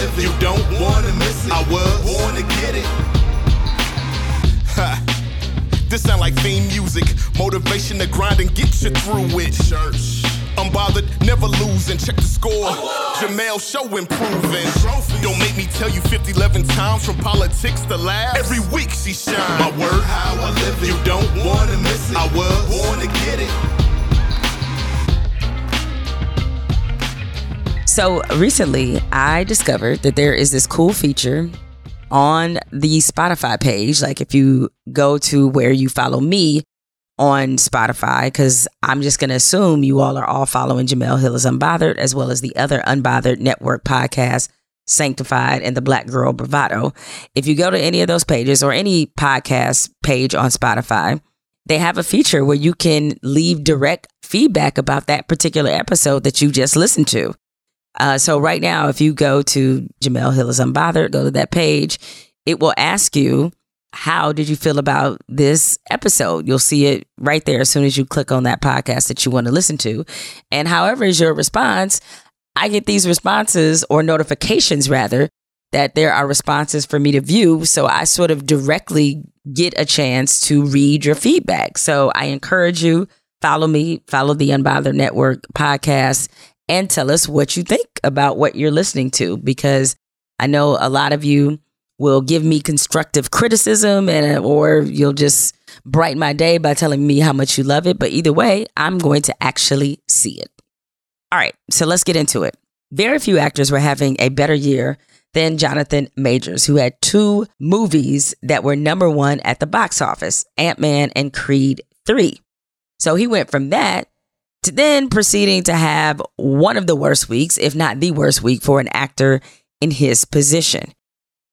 live it. You don't wanna miss it. I was born to get it. Ha. This sound like theme music. Motivation to grind and get you through it. Church. Unbothered, never losing. Check the score. Jemele show improving. Don't make me tell you 50, 11 times from politics to laugh. Every week she shine. My word, how I live it. You don't wanna miss it. I was born to get it. So recently, I discovered that there is this cool feature on the Spotify page. Like if you go to where you follow me on Spotify, because I'm just going to assume you all are all following Jemele Hill is Unbothered, as well as the other Unbothered Network podcast, Sanctified and the Black Girl Bravado. If you go to any of those pages or any podcast page on Spotify, they have a feature where you can leave direct feedback about that particular episode that you just listened to. Uh, so right now, if you go to Jemele Hill is Unbothered, go to that page, it will ask you, how did you feel about this episode? You'll see it right there as soon as you click on that podcast that you want to listen to. And however is your response, I get these responses or notifications rather that there are responses for me to view. So I sort of directly get a chance to read your feedback. So I encourage you, follow me, follow the Unbothered Network podcast, and tell us what you think about what you're listening to because I know a lot of you will give me constructive criticism and or you'll just brighten my day by telling me how much you love it, but either way, I'm going to actually see it. All right, so let's get into it. Very few actors were having a better year than Jonathan Majors, who had two movies that were number one at the box office Ant Man and Creed 3. So he went from that to then proceeding to have one of the worst weeks, if not the worst week, for an actor in his position.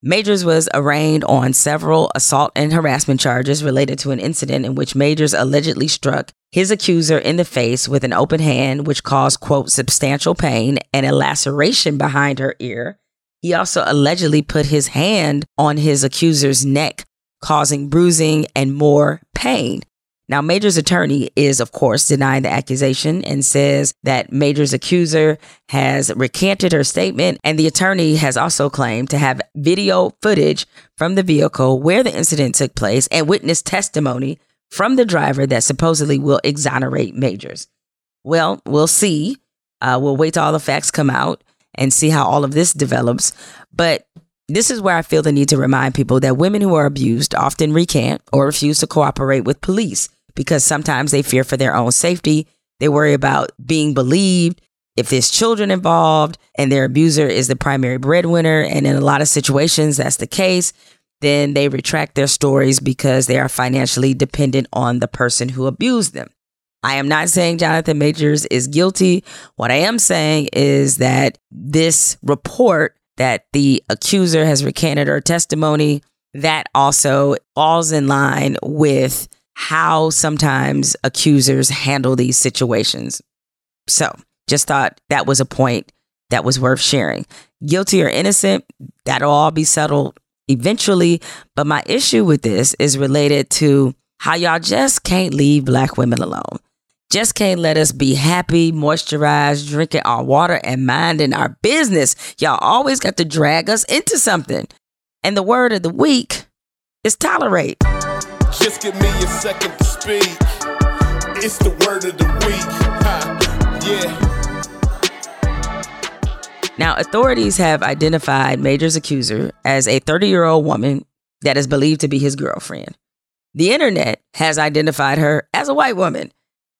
Majors was arraigned on several assault and harassment charges related to an incident in which Majors allegedly struck his accuser in the face with an open hand, which caused, quote, substantial pain and a laceration behind her ear. He also allegedly put his hand on his accuser's neck, causing bruising and more pain. Now, Major's attorney is, of course, denying the accusation and says that Major's accuser has recanted her statement. And the attorney has also claimed to have video footage from the vehicle where the incident took place and witness testimony from the driver that supposedly will exonerate Majors. Well, we'll see. Uh, we'll wait till all the facts come out and see how all of this develops. But this is where I feel the need to remind people that women who are abused often recant or refuse to cooperate with police because sometimes they fear for their own safety. They worry about being believed. If there's children involved and their abuser is the primary breadwinner, and in a lot of situations that's the case, then they retract their stories because they are financially dependent on the person who abused them. I am not saying Jonathan Majors is guilty. What I am saying is that this report that the accuser has recanted her testimony, that also falls in line with how sometimes accusers handle these situations. So, just thought that was a point that was worth sharing. Guilty or innocent, that'll all be settled eventually. But my issue with this is related to how y'all just can't leave black women alone. Just can't let us be happy, moisturized, drinking our water, and minding our business. Y'all always got to drag us into something. And the word of the week is tolerate. Just give me a second to speak. It's the word of the week. Yeah. Now, authorities have identified Major's accuser as a 30 year old woman that is believed to be his girlfriend. The internet has identified her as a white woman.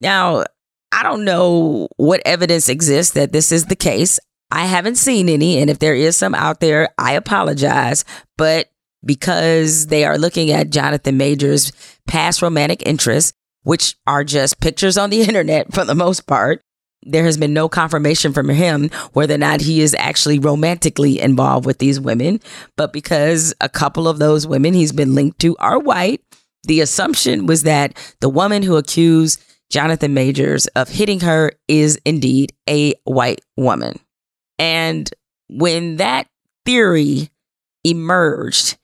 Now, I don't know what evidence exists that this is the case. I haven't seen any. And if there is some out there, I apologize. But because they are looking at Jonathan Major's past romantic interests, which are just pictures on the internet for the most part. There has been no confirmation from him whether or not he is actually romantically involved with these women. But because a couple of those women he's been linked to are white, the assumption was that the woman who accused Jonathan Majors of hitting her is indeed a white woman. And when that theory emerged,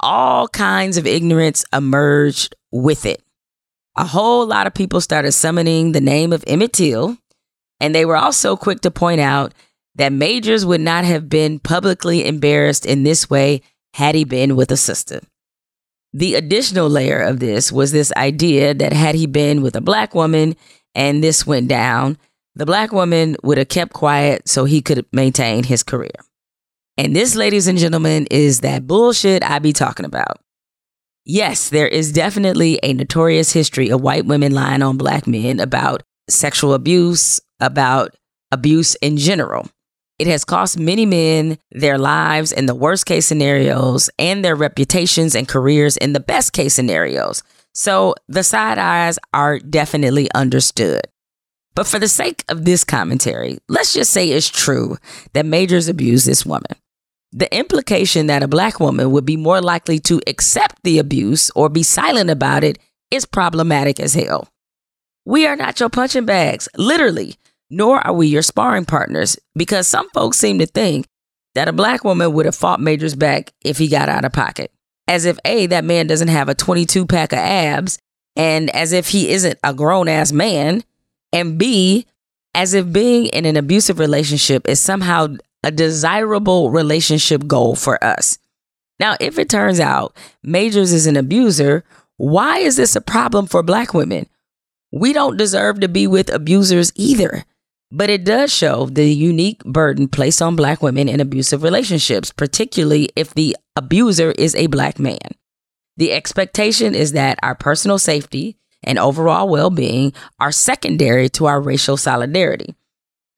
all kinds of ignorance emerged with it. A whole lot of people started summoning the name of Emmett Till, and they were also quick to point out that Majors would not have been publicly embarrassed in this way had he been with a sister. The additional layer of this was this idea that had he been with a black woman and this went down, the black woman would have kept quiet so he could maintain his career. And this, ladies and gentlemen, is that bullshit I be talking about. Yes, there is definitely a notorious history of white women lying on black men about sexual abuse, about abuse in general. It has cost many men their lives in the worst case scenarios and their reputations and careers in the best case scenarios. So the side eyes are definitely understood. But for the sake of this commentary, let's just say it's true that Majors abused this woman. The implication that a black woman would be more likely to accept the abuse or be silent about it is problematic as hell. We are not your punching bags, literally nor are we your sparring partners because some folks seem to think that a black woman would have fought Majors back if he got out of pocket. As if A, that man doesn't have a 22 pack of abs, and as if he isn't a grown ass man, and B, as if being in an abusive relationship is somehow a desirable relationship goal for us. Now, if it turns out Majors is an abuser, why is this a problem for black women? We don't deserve to be with abusers either. But it does show the unique burden placed on black women in abusive relationships, particularly if the abuser is a black man. The expectation is that our personal safety and overall well being are secondary to our racial solidarity.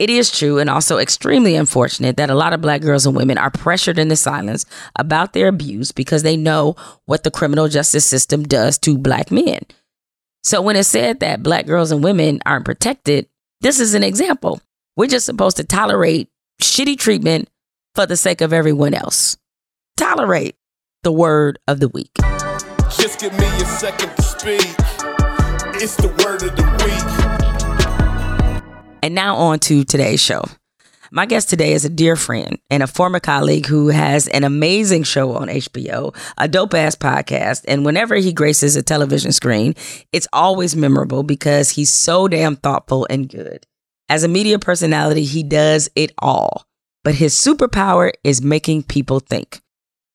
It is true and also extremely unfortunate that a lot of black girls and women are pressured into silence about their abuse because they know what the criminal justice system does to black men. So when it's said that black girls and women aren't protected, this is an example. We're just supposed to tolerate shitty treatment for the sake of everyone else. Tolerate the word of the week. Just give me a second to speak. It's the word of the week. And now on to today's show. My guest today is a dear friend and a former colleague who has an amazing show on HBO, a dope ass podcast. And whenever he graces a television screen, it's always memorable because he's so damn thoughtful and good. As a media personality, he does it all. But his superpower is making people think.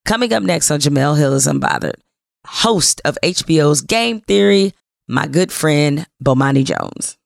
Coming up next on Jemele Hill is Unbothered, host of HBO's Game Theory, my good friend Bomani Jones.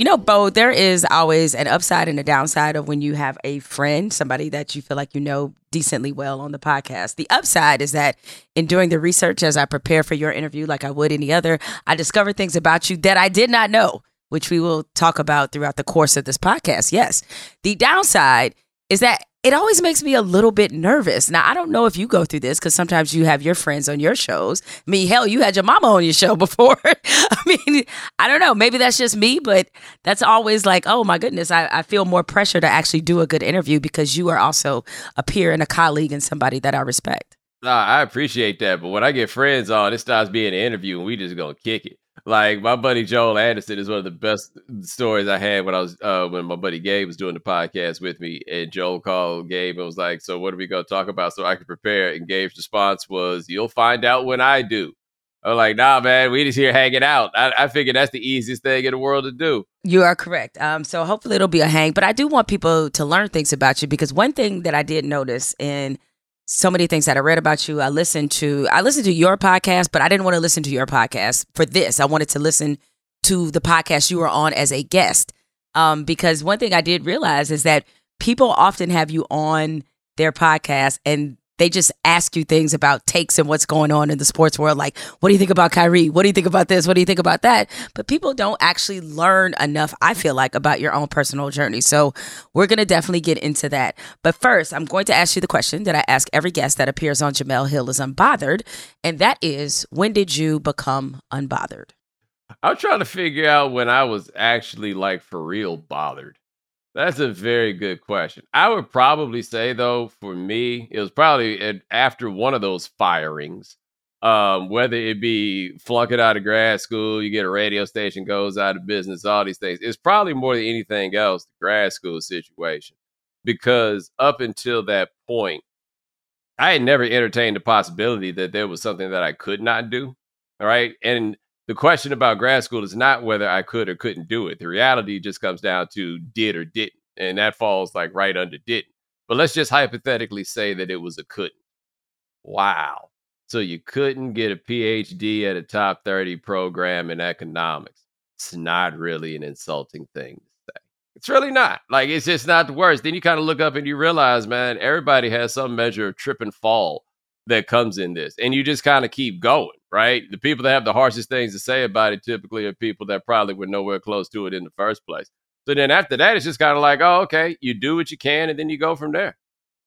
You know, Bo, there is always an upside and a downside of when you have a friend, somebody that you feel like you know decently well on the podcast. The upside is that in doing the research as I prepare for your interview, like I would any other, I discover things about you that I did not know, which we will talk about throughout the course of this podcast. Yes. The downside is that it always makes me a little bit nervous. Now, I don't know if you go through this because sometimes you have your friends on your shows. I mean, hell, you had your mama on your show before. I mean, I don't know. Maybe that's just me, but that's always like, oh my goodness, I, I feel more pressure to actually do a good interview because you are also a peer and a colleague and somebody that I respect. Nah, I appreciate that. But when I get friends on, it starts being an interview and we just gonna kick it. Like my buddy Joel Anderson is one of the best stories I had when I was uh, when my buddy Gabe was doing the podcast with me, and Joel called Gabe and was like, "So what are we to talk about so I can prepare?" And Gabe's response was, "You'll find out when I do." I'm like, "Nah, man, we just here hanging out." I, I figure that's the easiest thing in the world to do. You are correct. Um, so hopefully it'll be a hang, but I do want people to learn things about you because one thing that I did notice in so many things that I read about you. I listened to I listened to your podcast, but I didn't want to listen to your podcast for this. I wanted to listen to the podcast you were on as a guest. Um, because one thing I did realize is that people often have you on their podcast and they just ask you things about takes and what's going on in the sports world. Like, what do you think about Kyrie? What do you think about this? What do you think about that? But people don't actually learn enough, I feel like, about your own personal journey. So we're going to definitely get into that. But first, I'm going to ask you the question that I ask every guest that appears on Jemele Hill is Unbothered. And that is, when did you become unbothered? I'm trying to figure out when I was actually like for real bothered. That's a very good question. I would probably say though, for me, it was probably after one of those firings. Um, whether it be flunking out of grad school, you get a radio station goes out of business, all these things. It's probably more than anything else the grad school situation. because up until that point, I had never entertained the possibility that there was something that I could not do. All right. And the question about grad school is not whether I could or couldn't do it. The reality just comes down to did or didn't. And that falls like right under didn't. But let's just hypothetically say that it was a couldn't. Wow. So you couldn't get a PhD at a top 30 program in economics. It's not really an insulting thing to say. It's really not. Like, it's just not the worst. Then you kind of look up and you realize, man, everybody has some measure of trip and fall that comes in this. And you just kind of keep going, right? The people that have the harshest things to say about it typically are people that probably were nowhere close to it in the first place. So then after that, it's just kind of like, oh, okay, you do what you can and then you go from there.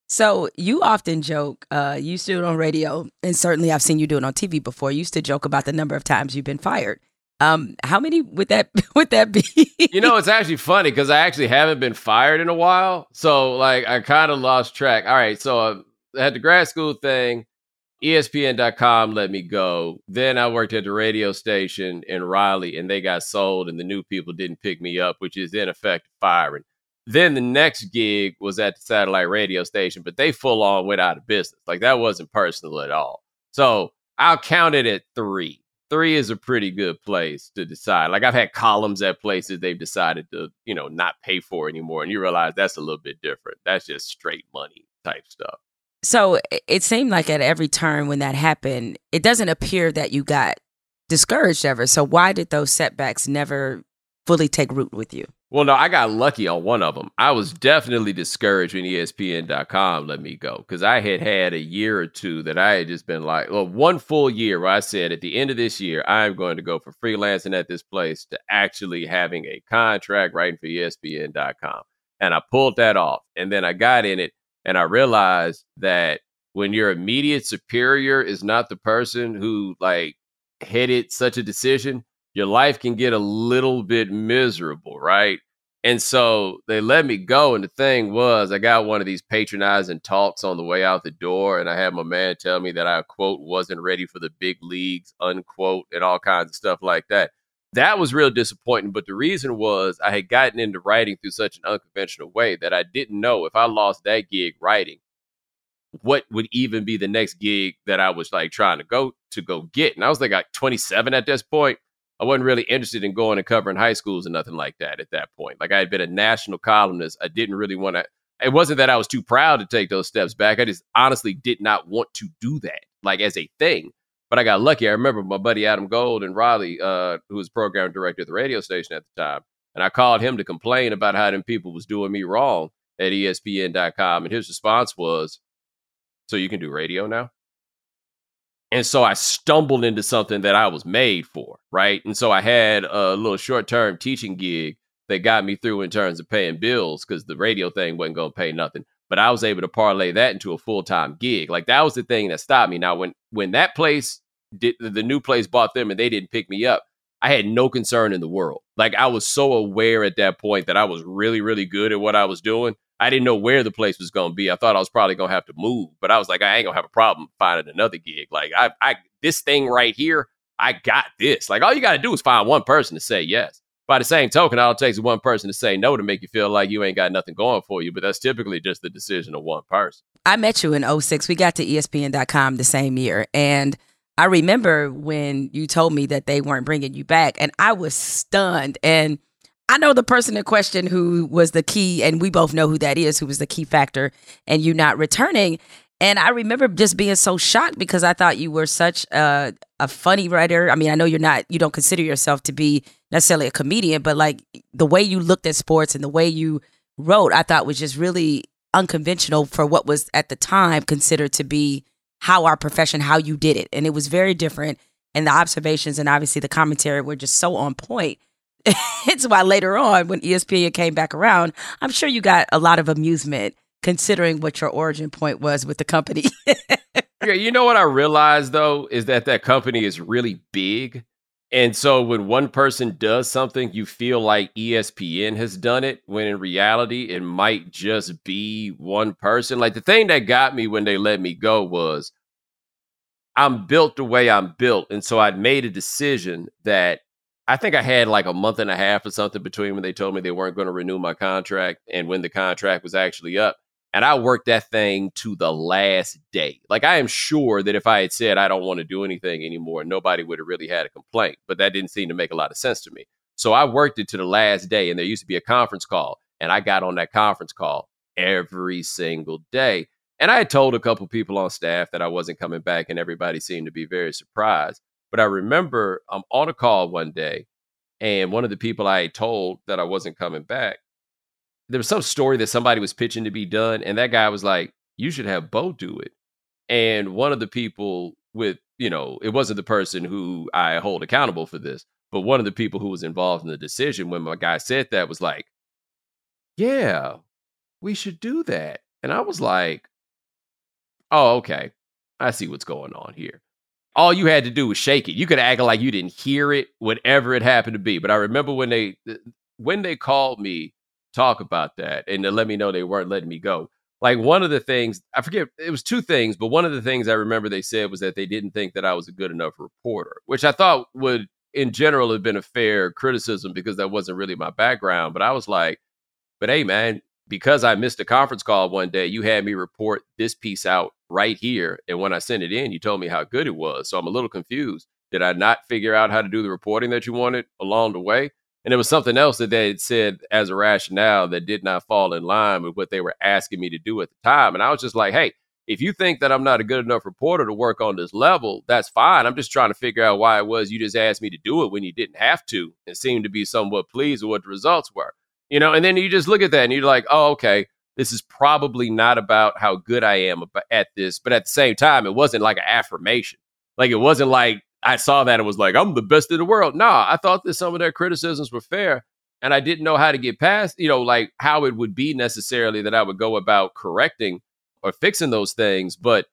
So you often joke, uh, you used to do it on radio, and certainly I've seen you do it on TV before. You used to joke about the number of times you've been fired. Um, how many would that would that be? you know, it's actually funny because I actually haven't been fired in a while, so like I kind of lost track. All right, so uh, I had the grad school thing. ESPN.com let me go. Then I worked at the radio station in Raleigh, and they got sold, and the new people didn't pick me up, which is in effect firing. Then the next gig was at the satellite radio station, but they full on went out of business. Like that wasn't personal at all. So I'll count it at three. Three is a pretty good place to decide. Like I've had columns at places they've decided to, you know, not pay for anymore. And you realize that's a little bit different. That's just straight money type stuff. So it seemed like at every turn when that happened, it doesn't appear that you got discouraged ever. So why did those setbacks never fully take root with you? Well, no, I got lucky on one of them. I was definitely discouraged when ESPN.com let me go because I had had a year or two that I had just been like, well, one full year where I said at the end of this year, I'm going to go from freelancing at this place to actually having a contract writing for ESPN.com. And I pulled that off. And then I got in it and I realized that when your immediate superior is not the person who like headed such a decision, your life can get a little bit miserable, right? And so they let me go. And the thing was, I got one of these patronizing talks on the way out the door. And I had my man tell me that I, quote, wasn't ready for the big leagues, unquote, and all kinds of stuff like that. That was real disappointing. But the reason was I had gotten into writing through such an unconventional way that I didn't know if I lost that gig writing, what would even be the next gig that I was like trying to go to go get. And I was like, like 27 at this point. I wasn't really interested in going and covering high schools and nothing like that at that point. Like I had been a national columnist. I didn't really want to. It wasn't that I was too proud to take those steps back. I just honestly did not want to do that, like as a thing. But I got lucky. I remember my buddy Adam Gold and Riley, uh, who was program director at the radio station at the time, and I called him to complain about how them people was doing me wrong at ESPN.com, and his response was, "So you can do radio now?" And so I stumbled into something that I was made for, right? And so I had a little short term teaching gig that got me through in terms of paying bills because the radio thing wasn't going to pay nothing. But I was able to parlay that into a full time gig. Like that was the thing that stopped me. Now, when when that place did the new place bought them and they didn't pick me up, I had no concern in the world. Like I was so aware at that point that I was really, really good at what I was doing I didn't know where the place was going to be. I thought I was probably going to have to move, but I was like, I ain't to have a problem finding another gig. Like, I, I, this thing right here, I got this. Like, all you got to do is find one person to say yes. By the same token, all it takes is one person to say no to make you feel like you ain't got nothing going for you. But that's typically just the decision of one person. I met you in 06. We got to ESPN.com the same year. And I remember when you told me that they weren't bringing you back, and I was stunned. And I know the person in question who was the key, and we both know who that is, who was the key factor, and you not returning. And I remember just being so shocked because I thought you were such a, a funny writer. I mean, I know you're not, you don't consider yourself to be necessarily a comedian, but like the way you looked at sports and the way you wrote, I thought was just really unconventional for what was at the time considered to be how our profession, how you did it. And it was very different. And the observations and obviously the commentary were just so on point it's why later on, when ESPN came back around, I'm sure you got a lot of amusement considering what your origin point was with the company. yeah, you know what I realized though is that that company is really big. And so when one person does something, you feel like ESPN has done it, when in reality, it might just be one person. Like the thing that got me when they let me go was I'm built the way I'm built. And so I'd made a decision that I think I had like a month and a half or something between when they told me they weren't going to renew my contract and when the contract was actually up. And I worked that thing to the last day. Like I am sure that if I had said I don't want to do anything anymore, nobody would have really had a complaint. But that didn't seem to make a lot of sense to me. So I worked it to the last day, and there used to be a conference call, and I got on that conference call every single day. And I had told a couple people on staff that I wasn't coming back, and everybody seemed to be very surprised. But I remember I'm on a call one day, and one of the people I had told that I wasn't coming back, there was some story that somebody was pitching to be done, and that guy was like, "You should have Bo do it." And one of the people with, you know, it wasn't the person who I hold accountable for this, but one of the people who was involved in the decision when my guy said that was like, Yeah, we should do that. And I was like, Oh, okay. I see what's going on here. All you had to do was shake it. You could act like you didn't hear it, whatever it happened to be. But I remember when they when they called me talk about that and to let me know they weren't letting me go. Like one of the things I forget it was two things, but one of the things I remember they said was that they didn't think that I was a good enough reporter, which I thought would in general have been a fair criticism because that wasn't really my background. But I was like, but hey, man, because I missed a conference call one day, you had me report this piece out right here. And when I sent it in, you told me how good it was. So I'm a little confused. Did I not figure out how to do the reporting that you wanted along the way? And it was something else that they said as a rationale that did not fall in line with what they were asking me to do at the time. And I was just like, hey, if you think that I'm not a good enough reporter to work on this level, that's fine. I'm just trying to figure out why it was you just asked me to do it when you didn't have to and seemed to be somewhat pleased with what the results were. You know, and then you just look at that and you're like, oh, okay, this is probably not about how good I am at this. But at the same time, it wasn't like an affirmation. Like it wasn't like I saw that and was like, I'm the best in the world. Nah, I thought that some of their criticisms were fair. And I didn't know how to get past, you know, like how it would be necessarily that I would go about correcting or fixing those things, but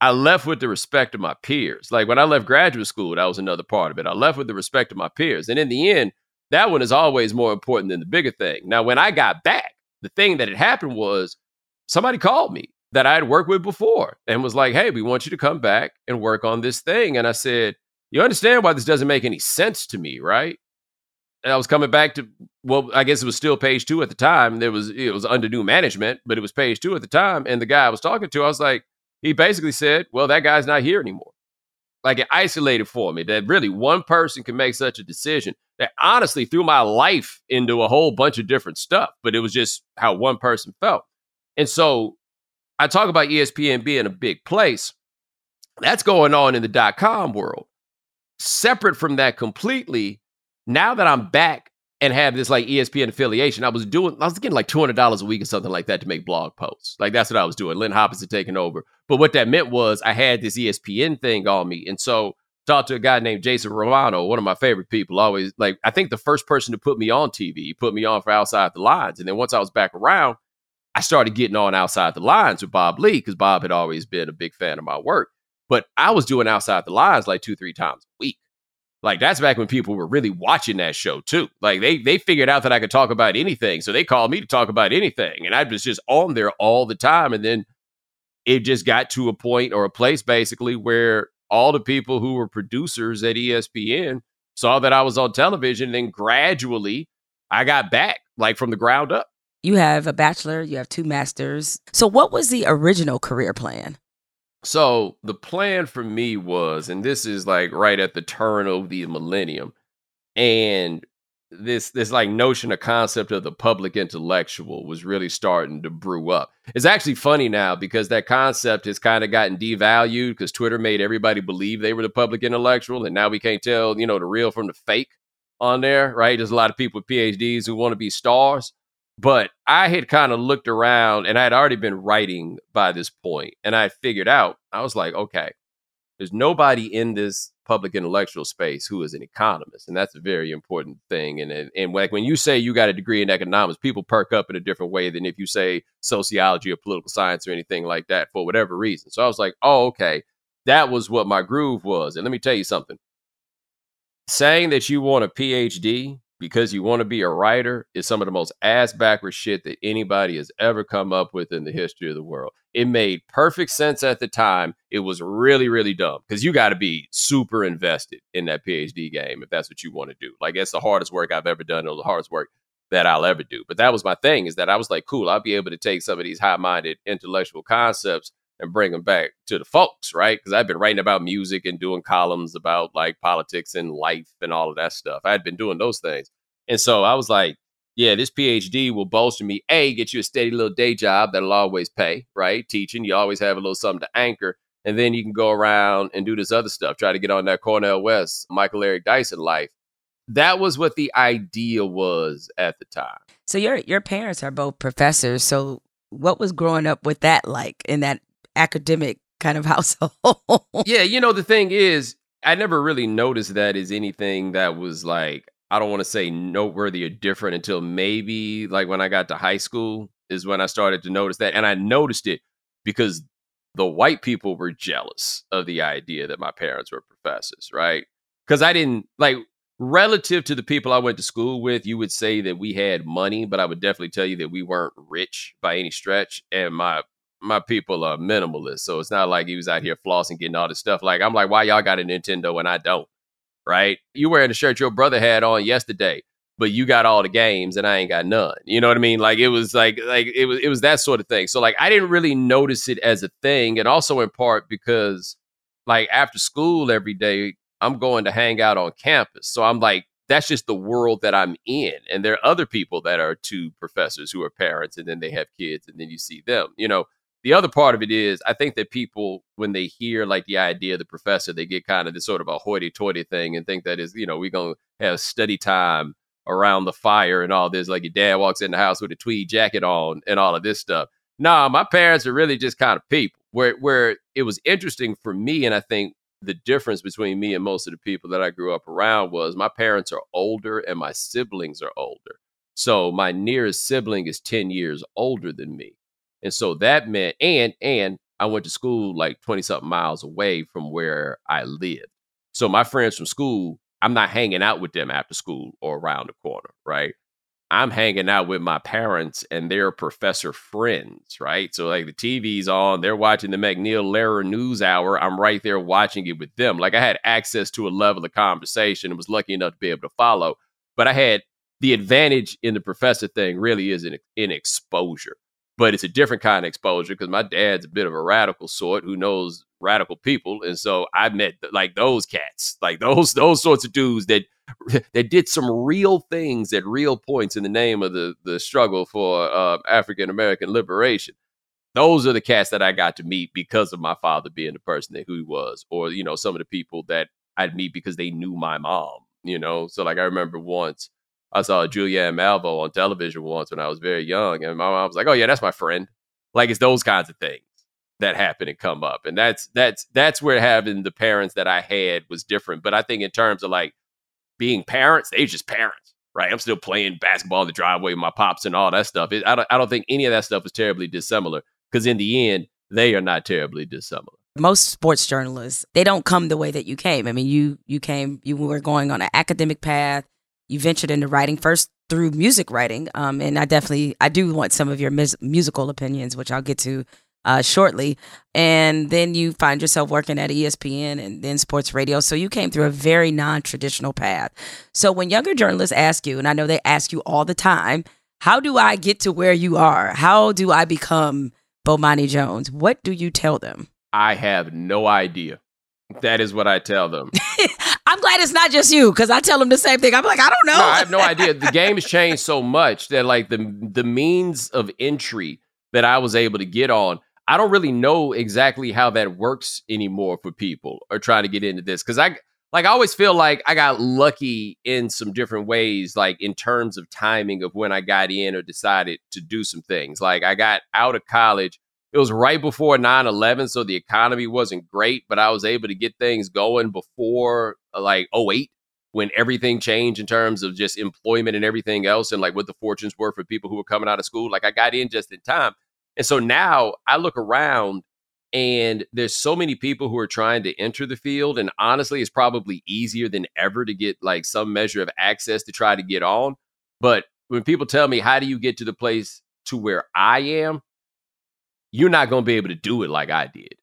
I left with the respect of my peers. Like when I left graduate school, that was another part of it. I left with the respect of my peers. And in the end, that one is always more important than the bigger thing. Now, when I got back, the thing that had happened was somebody called me that I had worked with before and was like, hey, we want you to come back and work on this thing. And I said, you understand why this doesn't make any sense to me, right? and I was coming back to well, I guess it was still page two at the time. There was it was under new management, but it was page two at the time. And the guy I was talking to, I was like, he basically said, Well, that guy's not here anymore. Like it isolated for me that really one person can make such a decision that honestly threw my life into a whole bunch of different stuff, but it was just how one person felt. And so I talk about ESPN being a big place. That's going on in the dot com world. Separate from that completely now that I'm back and have this like ESPN affiliation, I was doing, I was getting like $200 a week or something like that to make blog posts. Like that's what I was doing. Lynn Hoppers had taken over. But what that meant was I had this ESPN thing on me. And so talked to a guy named Jason Romano, one of my favorite people. Always like, I think the first person to put me on TV, he put me on for Outside the Lines. And then once I was back around, I started getting on Outside the Lines with Bob Ley because Bob had always been a big fan of my work. But I was doing Outside the Lines like two, three times a week. Like that's back when people were really watching that show too. Like they they figured out that I could talk about anything, so they called me to talk about anything, and I was just on there all the time. And then it just got to a point or a place basically where all the people who were producers at ESPN saw that I was on television, and then gradually I got back like from the ground up. You have a bachelor, you have two masters. So what was the original career plan? So the plan for me was, and this is like right at the turn of the millennium, and this this like notion or concept of the public intellectual was really starting to brew up. It's actually funny now because that concept has kind of gotten devalued because Twitter made everybody believe they were the public intellectual, and now we can't tell you know the real from the fake on there, right? There's a lot of people with PhDs who want to be stars. But I had kind of looked around and I had already been writing by this point, and I figured out, I was like, okay, there's nobody in this public intellectual space who is an economist, and that's a very important thing. And and like when you say you got a degree in economics, people perk up in a different way than if you say sociology or political science or anything like that for whatever reason. So I was like, oh, okay, that was what my groove was. And let me tell you something. Saying that you want a PhD because you want to be a writer is some of the most ass backwards shit that anybody has ever come up with in the history of the world. It made perfect sense at the time. It was really, really dumb because you got to be super invested in that PhD game if that's what you want to do. Like, it's the hardest work I've ever done. Was the hardest work that I'll ever do. But that was my thing is that I was like, cool, I'll be able to take some of these high minded intellectual concepts and bring them back to the folks, right? Because I've been writing about music and doing columns about like politics and life and all of that stuff. I had been doing those things. And so I was like, yeah, this PhD will bolster me. A, get you a steady little day job that'll always pay, right? Teaching, you always have a little something to anchor. And then you can go around and do this other stuff, try to get on that Cornel West, Michael Eric Dyson life. That was what the idea was at the time. So your your parents are both professors. So what was growing up with that like in that academic kind of household? yeah, you know the thing is, I never really noticed that as anything that was like I don't want to say noteworthy or different until maybe like when I got to high school is when I started to notice that. And I noticed it because the white people were jealous of the idea that my parents were professors, right? Because I didn't like relative to the people I went to school with, you would say that we had money, but I would definitely tell you that we weren't rich by any stretch. And my my people are minimalist. So it's not like he was out here flossing, getting all this stuff. Like I'm like, why y'all got a Nintendo and I don't? right? You wearing the shirt your brother had on yesterday, but you got all the games and I ain't got none. You know what I mean? Like it was like like it was it was that sort of thing. So like I didn't really notice it as a thing, and also in part because like after school every day I'm going to hang out on campus. So I'm like that's just the world that I'm in. And there are other people that are two professors who are parents and then they have kids and then you see them. You know, the other part of it is I think that people when they hear like the idea of the professor, they get kind of this sort of a hoity-toity thing and think that is, you know, we're gonna have study time around the fire and all this. Like your dad walks in the house with a tweed jacket on and all of this stuff. Nah, my parents are really just kind of people. Where where it was interesting for me, and I think the difference between me and most of the people that I grew up around was my parents are older and my siblings are older. So my nearest sibling is 10 years older than me. And so that meant and and I went to school like 20 something miles away from where I lived. So my friends from school, I'm not hanging out with them after school or around the corner, right? I'm hanging out with my parents and their professor friends, right? So like the TV's on, they're watching the MacNeil Lehrer News Hour. I'm right there watching it with them. Like I had access to a level of conversation and was lucky enough to be able to follow. But I had the advantage in the professor thing really is in, in exposure but it's a different kind of exposure because my dad's a bit of a radical sort who knows radical people and so i met like those cats like those those sorts of dudes that that did some real things at real points in the name of the the struggle for uh, african american liberation. Those are the cats that i got to meet because of my father being the person that who he was or you know some of the people that i'd meet because they knew my mom you know? So like i remember once I saw Julianne Malveaux on television once when I was very young, and my mom was like, "Oh yeah, that's my friend." Like it's those kinds of things that happen and come up, and that's that's that's where having the parents that I had was different. But I think in terms of like being parents, they just parents, right? I'm still playing basketball in the driveway with my pops and all that stuff. It, I don't I don't think any of that stuff is terribly dissimilar because in the end, they are not terribly dissimilar most sports journalists they don't come the way that you came i mean you you came you were going on an academic path you ventured into writing first through music writing. Um, and I definitely, I do want some of your mus- musical opinions, which I'll get to uh, shortly. And then you find yourself working at ESPN and then sports radio. So you came through a very non traditional path. So when younger journalists ask you, and I know they ask you all the time, how do I get to where you are? How do I become Bomani Jones? What do you tell them? I have no idea. That is what I tell them. I'm glad it's not just you because I tell them the same thing. I'm like, I don't know. No, I have no idea. The game has changed so much that like the the means of entry that I was able to get on, I don't really know exactly how that works anymore for people or trying to get into this because I like I always feel like I got lucky in some different ways, like in terms of timing of when I got in or decided to do some things. Like I got out of college it was right before 9-11 so the economy wasn't great but i was able to get things going before Uh, like 08 when everything changed in terms of just employment and everything else and like what the fortunes were for people who were coming out of school like i got in just in time and so now i look around And there's so many people who are trying to enter the field. And honestly, it's probably easier than ever to get like some measure of access to try to get on. But when people tell me, how do you get to the place to where I am? You're not going to be able to do it like I did.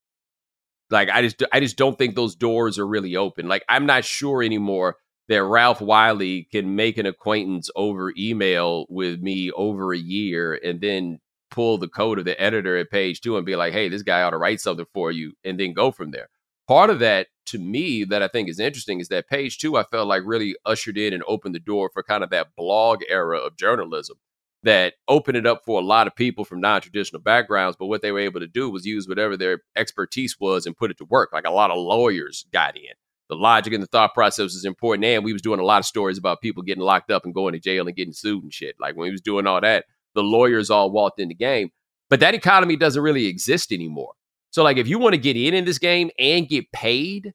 Like I just I just don't think those doors are really open. Like I'm not sure anymore that Ralph Wiley can make an acquaintance over email with me over a year and then pull the code of the editor at page two and be like, hey, this guy ought to write something for you and then go from there. Part of that to me that I think is interesting is that page two, I felt like really ushered in and opened the door for kind of that blog era of journalism that opened it up for a lot of people from non-traditional backgrounds but what they were able to do was use whatever their expertise was and put it to work like a lot of lawyers got in. The logic and the thought process is important and we was doing a lot of stories about people getting locked up and going to jail and getting sued and shit like when we was doing all that the lawyers all walked in the game but that economy doesn't really exist anymore. So like if you want to get in in this game and get paid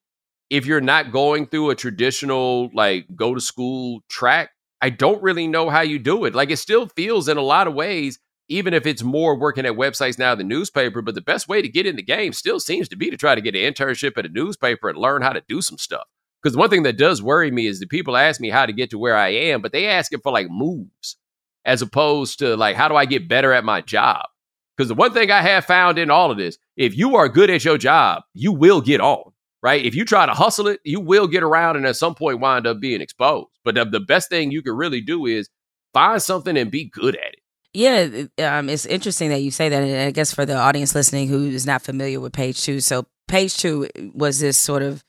if you're not going through a traditional like go to school track I don't really know how you do it. Like it still feels in a lot of ways, even if it's more working at websites now than newspaper, but the best way to get in the game still seems to be to try to get an internship at a newspaper and learn how to do some stuff. Because one thing that does worry me is that people ask me how to get to where I am, but they ask it for like moves as opposed to like, how do I get better at my job? Because the one thing I have found in all of this, if you are good at your job, you will get on right? If you try to hustle it, you will get around and at some point wind up being exposed. But the, the best thing you can really do is find something and be good at it. Yeah, um, it's interesting that you say that. And I guess for the audience listening who is not familiar with Page Two, so Page Two was this sort of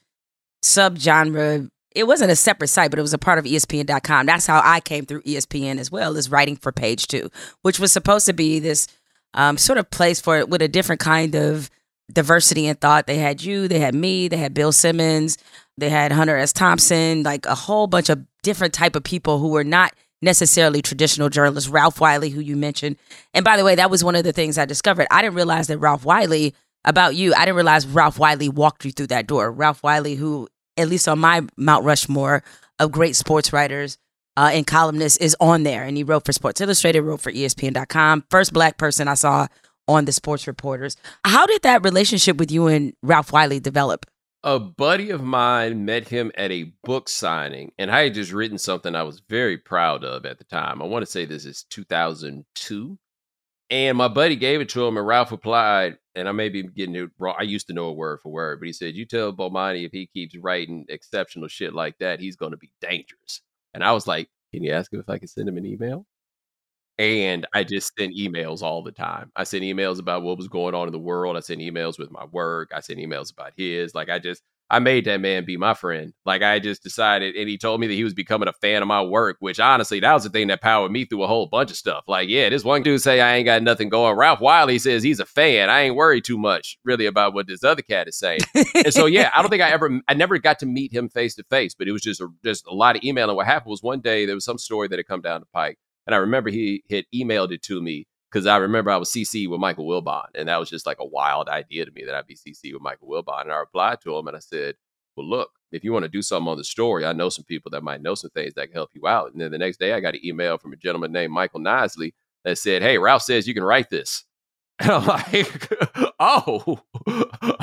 subgenre. It wasn't a separate site, but it was a part of ESPN.com. That's how I came through ESPN as well as writing for Page Two, which was supposed to be this um, sort of place for it with a different kind of diversity in thought. They had you, they had me, they had Bill Simmons, they had Hunter S. Thompson, like a whole bunch of different type of people who were not necessarily traditional journalists. Ralph Wiley, who you mentioned, and by the way, that was one of the things I discovered. I didn't realize that Ralph Wiley about you. I didn't realize Ralph Wiley walked you through that door. Ralph Wiley, who at least on my Mount Rushmore of great sports writers. Uh, and columnists is on there, and he wrote for Sports Illustrated, wrote for ESPN.com. First black person I saw on the sports reporters. How did that relationship with you and Ralph Wiley develop? A buddy of mine met him at a book signing, and I had just written something I was very proud of at the time. I want to say this is 2002. And my buddy gave it to him, and Ralph replied, and I may be getting it wrong. I used to know it word for word, but he said, You tell Bomani if he keeps writing exceptional shit like that, he's going to be dangerous. And I was like, Can you ask him if I can send him an email? And I just sent emails all the time. I sent emails about what was going on in the world. I sent emails with my work. I sent emails about his. Like I just I made that man be my friend. Like I just decided, and he told me that he was becoming a fan of my work, which honestly, that was the thing that powered me through a whole bunch of stuff. Like, yeah, this one dude say I ain't got nothing going. Ralph Wiley says he's a fan. I ain't worried too much really about what this other cat is saying. and so, yeah, I don't think I ever, I never got to meet him face to face, but it was just a, just a lot of email. And what happened was one day there was some story that had come down the pike and I remember he had emailed it to me because I remember I was CC with Michael Wilbon. And that was just like a wild idea to me that I'd be CC with Michael Wilbon. And I replied to him and I said, Well, look, if you want to do something on the story, I know some people that might know some things that can help you out. And then the next day, I got an email from a gentleman named Michael Knisley that said, Hey, Ralph says you can write this. And I'm like, oh,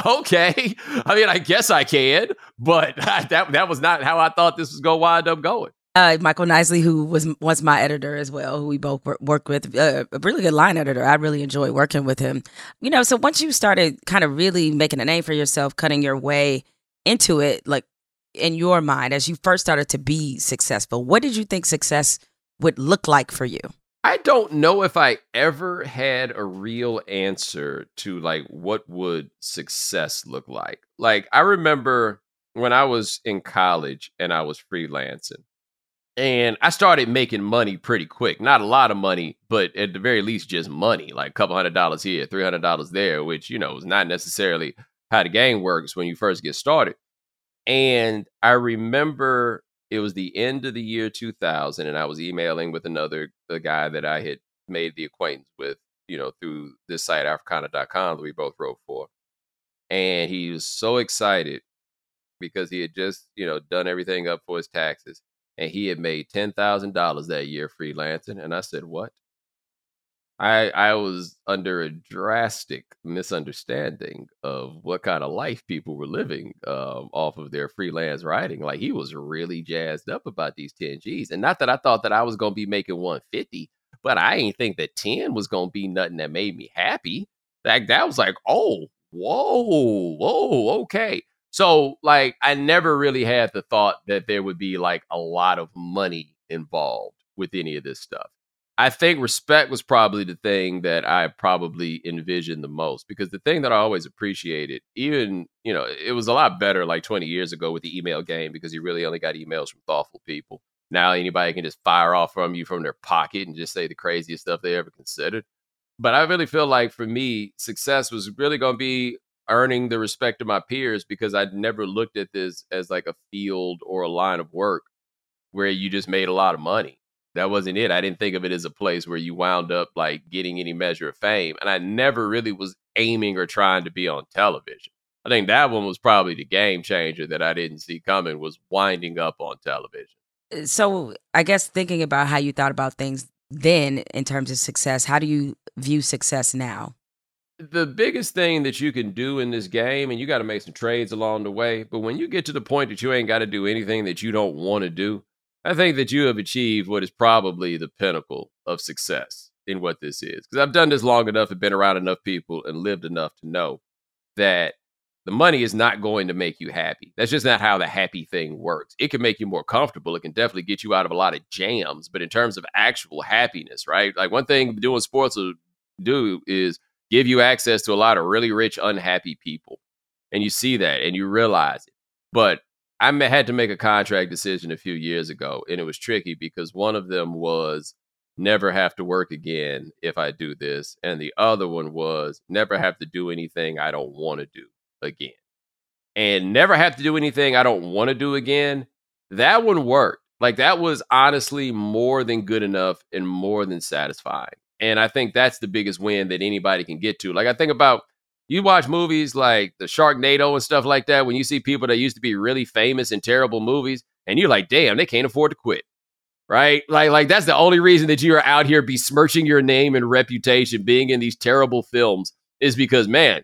okay. I mean, I guess I can, but that that was not how I thought this was going to wind up going uh, Michael Knisley, who was once my editor as well, who we both worked with, uh, a really good line editor. I really enjoy working with him. You know, so once you started kind of really making a name for yourself, cutting your way into it, like in your mind, as you first started to be successful, what did you think success would look like for you? I don't know if I ever had a real answer to like what would success look like. Like I remember when I was in college and I was freelancing and I started making money pretty quick. Not a lot of money, but at the very least, just money, like a couple hundred dollars here, three hundred dollars there, which you know is not necessarily how the game works when you first get started. And I remember it was the end of the year 2000, and I was emailing with another the guy that I had made the acquaintance with, you know, through this site Africana.com that we both wrote for. And he was so excited because he had just, you know, done everything up for his taxes and he had made ten thousand dollars that year freelancing. And I said, "What?" I I was under a drastic misunderstanding of what kind of life people were living um, off of their freelance writing. Like he was really jazzed up about these 10 G's. And not that I thought that I was gonna be making 150, but I ain't think that 10 was gonna be nothing that made me happy. Like that was like, oh, whoa, whoa, okay. So like I never really had the thought that there would be like a lot of money involved with any of this stuff. I think respect was probably the thing that I probably envisioned the most because the thing that I always appreciated, even, you know, it was a lot better like 20 years ago with the email game because you really only got emails from thoughtful people. Now anybody can just fire off from you from their pocket and just say the craziest stuff they ever considered. But I really feel like for me, success was really going to be earning the respect of my peers because I'd never looked at this as like a field or a line of work where you just made a lot of money. That wasn't it. I didn't think of it as a place where you wound up like getting any measure of fame. And I never really was aiming or trying to be on television. I think that one was probably the game changer that I didn't see coming was winding up on television. Uh, so, I guess thinking about how you thought about things then in terms of success, how do you view success now? The biggest thing that you can do in this game, and you got to make some trades along the way, but when you get to the point that you ain't got to do anything that you don't want to do, I think that you have achieved what is probably the pinnacle of success in what this is. Because I've done this long enough and been around enough people and lived enough to know that the money is not going to make you happy. That's just not how the happy thing works. It can make you more comfortable. It can definitely get you out of a lot of jams. But in terms of actual happiness, right? Like one thing doing sports will do is give you access to a lot of really rich, unhappy people. And you see that and you realize it. But I had to make a contract decision a few years ago, and it was tricky because one of them was never have to work again if I do this. And the other one was never have to do anything I don't want to do again. And never have to do anything I don't want to do again. That one worked. Like that was honestly more than good enough and more than satisfying. And I think that's the biggest win that anybody can get to. Like I think about you watch movies like the Sharknado and stuff like that when you see people that used to be really famous in terrible movies and you're like, damn, they can't afford to quit. Right? Like, like that's the only reason that you are out here besmirching your name and reputation being in these terrible films is because, man,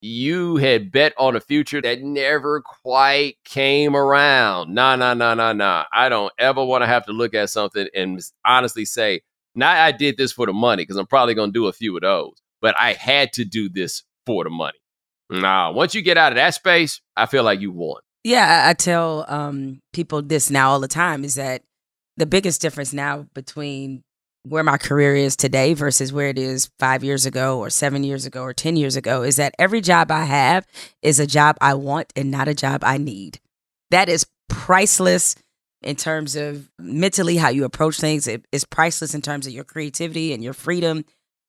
you had bet on a future that never quite came around. Nah, nah, nah, nah, nah. I don't ever want to have to look at something and honestly say, not I did this for the money because I'm probably going to do a few of those, but I had to do this for the money. Nah, once you get out of that space, I feel like you won. Yeah, I, I tell um, people this now all the time is that the biggest difference now between where my career is today versus where it is five years ago or seven years ago or 10 years ago is that every job I have is a job I want and not a job I need. That is priceless in terms of mentally how you approach things. It is priceless in terms of your creativity and your freedom.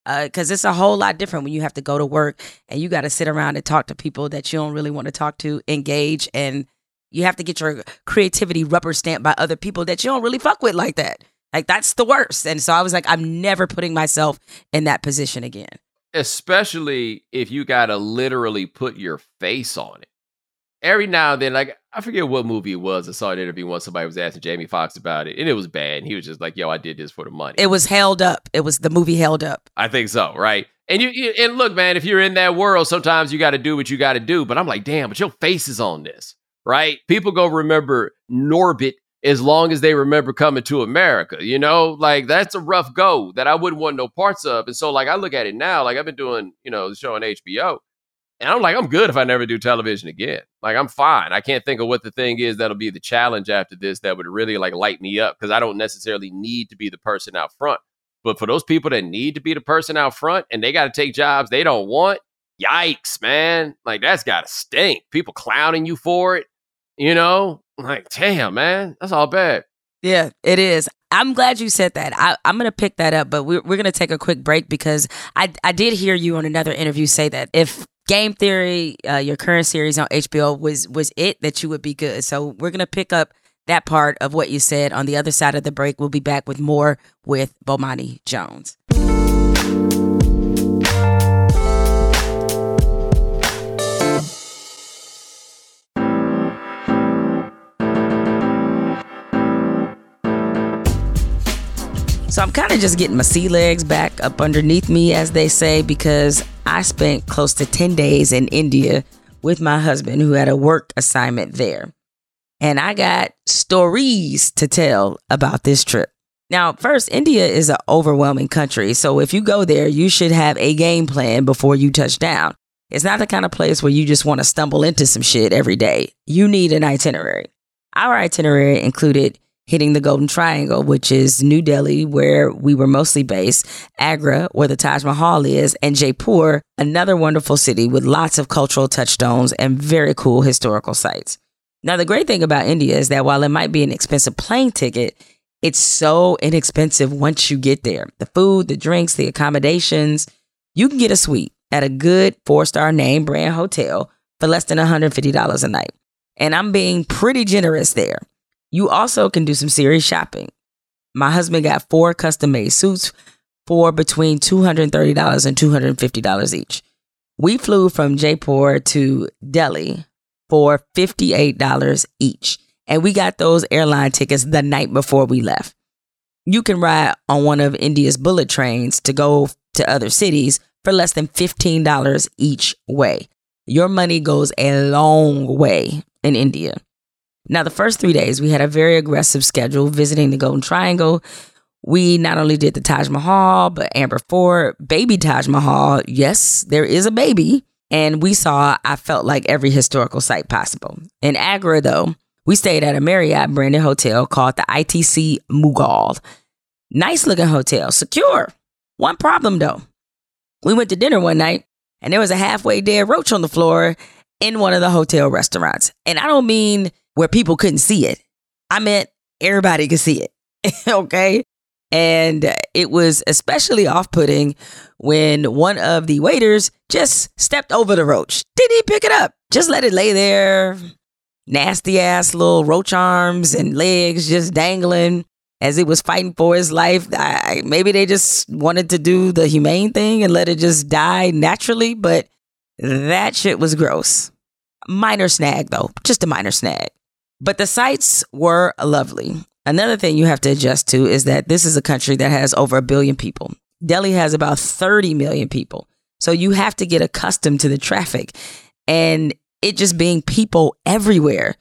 Because uh, it's a whole lot different when you have to go to work and you got to sit around and talk to people that you don't really want to talk to, engage, and you have to get your creativity rubber stamped by other people that you don't really fuck with like that. Like that's the worst. And so I was like, I'm never putting myself in that position again. Especially if you got to literally put your face on it every now and then, like I forget what movie it was. I saw an interview once somebody was asking Jamie Foxx about it, and it was bad. And he was just like, "Yo, I did this for the money." It was held up. It was the movie held up. I think so, right? And you, you and look, man, if you're in that world, sometimes you got to do what you got to do. But I'm like, damn, but your face is on this, right? People go remember Norbit as long as they remember coming to America. You know, like that's a rough go that I wouldn't want no parts of. And so, like, I look at it now, like I've been doing, you know, the show on HBO and I'm like, I'm good if I never do television again. Like, I'm fine. I can't think of what the thing is that'll be the challenge after this that would really like light me up because I don't necessarily need to be the person out front. But for those people that need to be the person out front and they got to take jobs they don't want, yikes, man. Like, that's got to stink. People clowning you for it, you know? Like, damn, man, that's all bad. Yeah, it is. I'm glad you said that. I, am going to pick that up, but we're, we're going to take a quick break because I, I did hear you on another interview say that if Game Theory, uh, your current series on HBO, was was it that you would be good. So we're gonna pick up that part of what you said on the other side of the break. We'll be back with more with Bomani Jones. So I'm kind of just getting my sea legs back up underneath me, as they say, because I spent close to 10 days in India with my husband who had a work assignment there. And I got stories to tell about this trip. Now, first, India is an overwhelming country. So if you go there, you should have a game plan before you touch down. It's not the kind of place where you just want to stumble into some shit every day. You need an itinerary. Our itinerary included hitting the Golden Triangle, which is New Delhi, where we were mostly based, Agra, where the Taj Mahal is, and Jaipur, another wonderful city with lots of cultural touchstones and very cool historical sites. Now, the great thing about India is that while it might be an expensive plane ticket, it's so inexpensive once you get there. The food, the drinks, the accommodations. You can get a suite at a good four star name brand hotel for less than $150 a night. And I'm being pretty generous there. You also can do some serious shopping. My husband got four custom made suits for between $230 and $250 each. We flew from Jaipur to Delhi for $58 each. And we got those airline tickets the night before we left. You can ride on one of India's bullet trains to go to other cities for less than $15 each way. Your money goes a long way in India. Now, the first three days, we had a very aggressive schedule visiting the Golden Triangle. We not only did the Taj Mahal, but Amber Fort, baby Taj Mahal. Yes, there is a baby. And we saw, I felt like every historical site possible. In Agra, though, we stayed at a Marriott branded hotel called the ITC Mughal. Nice looking hotel, secure. One problem though. We went to dinner one night and there was a halfway dead roach on the floor in one of the hotel restaurants. And I don't mean where people couldn't see it. I meant everybody could see it. okay. And it was especially off putting when one of the waiters just stepped over the roach. Didn't he pick it up? Just let it lay there. Nasty ass little roach arms and legs just dangling as it was fighting for his life. I, maybe they just wanted to do the humane thing and let it just die naturally, but that shit was gross. Minor snag though, just a minor snag. But the sights were lovely. Another thing you have to adjust to is that this is a country that has over a billion people. Delhi has about 30 million people. So you have to get accustomed to the traffic and it just being people everywhere.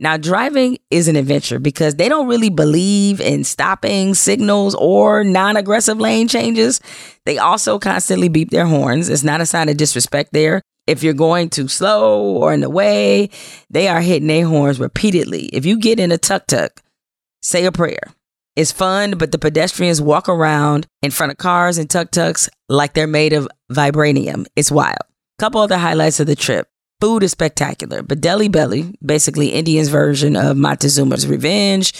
Now, driving is an adventure because they don't really believe in stopping signals or non aggressive lane changes. They also constantly beep their horns. It's not a sign of disrespect there. If you're going too slow or in the way, they are hitting their horns repeatedly. If you get in a tuk tuk, say a prayer. It's fun, but the pedestrians walk around in front of cars and tuk tuks like they're made of vibranium. It's wild. Couple other highlights of the trip. Food is spectacular, but Delhi Belly, basically Indian's version of Montezuma's Revenge,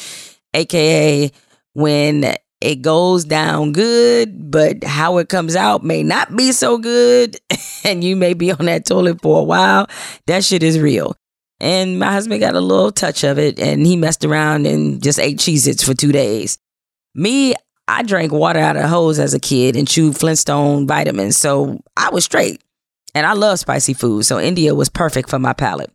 aka when it goes down good, but how it comes out may not be so good. and you may be on that toilet for a while. That shit is real. And my husband got a little touch of it and he messed around and just ate Cheez Its for two days. Me, I drank water out of hose as a kid and chewed Flintstone vitamins. So I was straight. And I love spicy food. So India was perfect for my palate.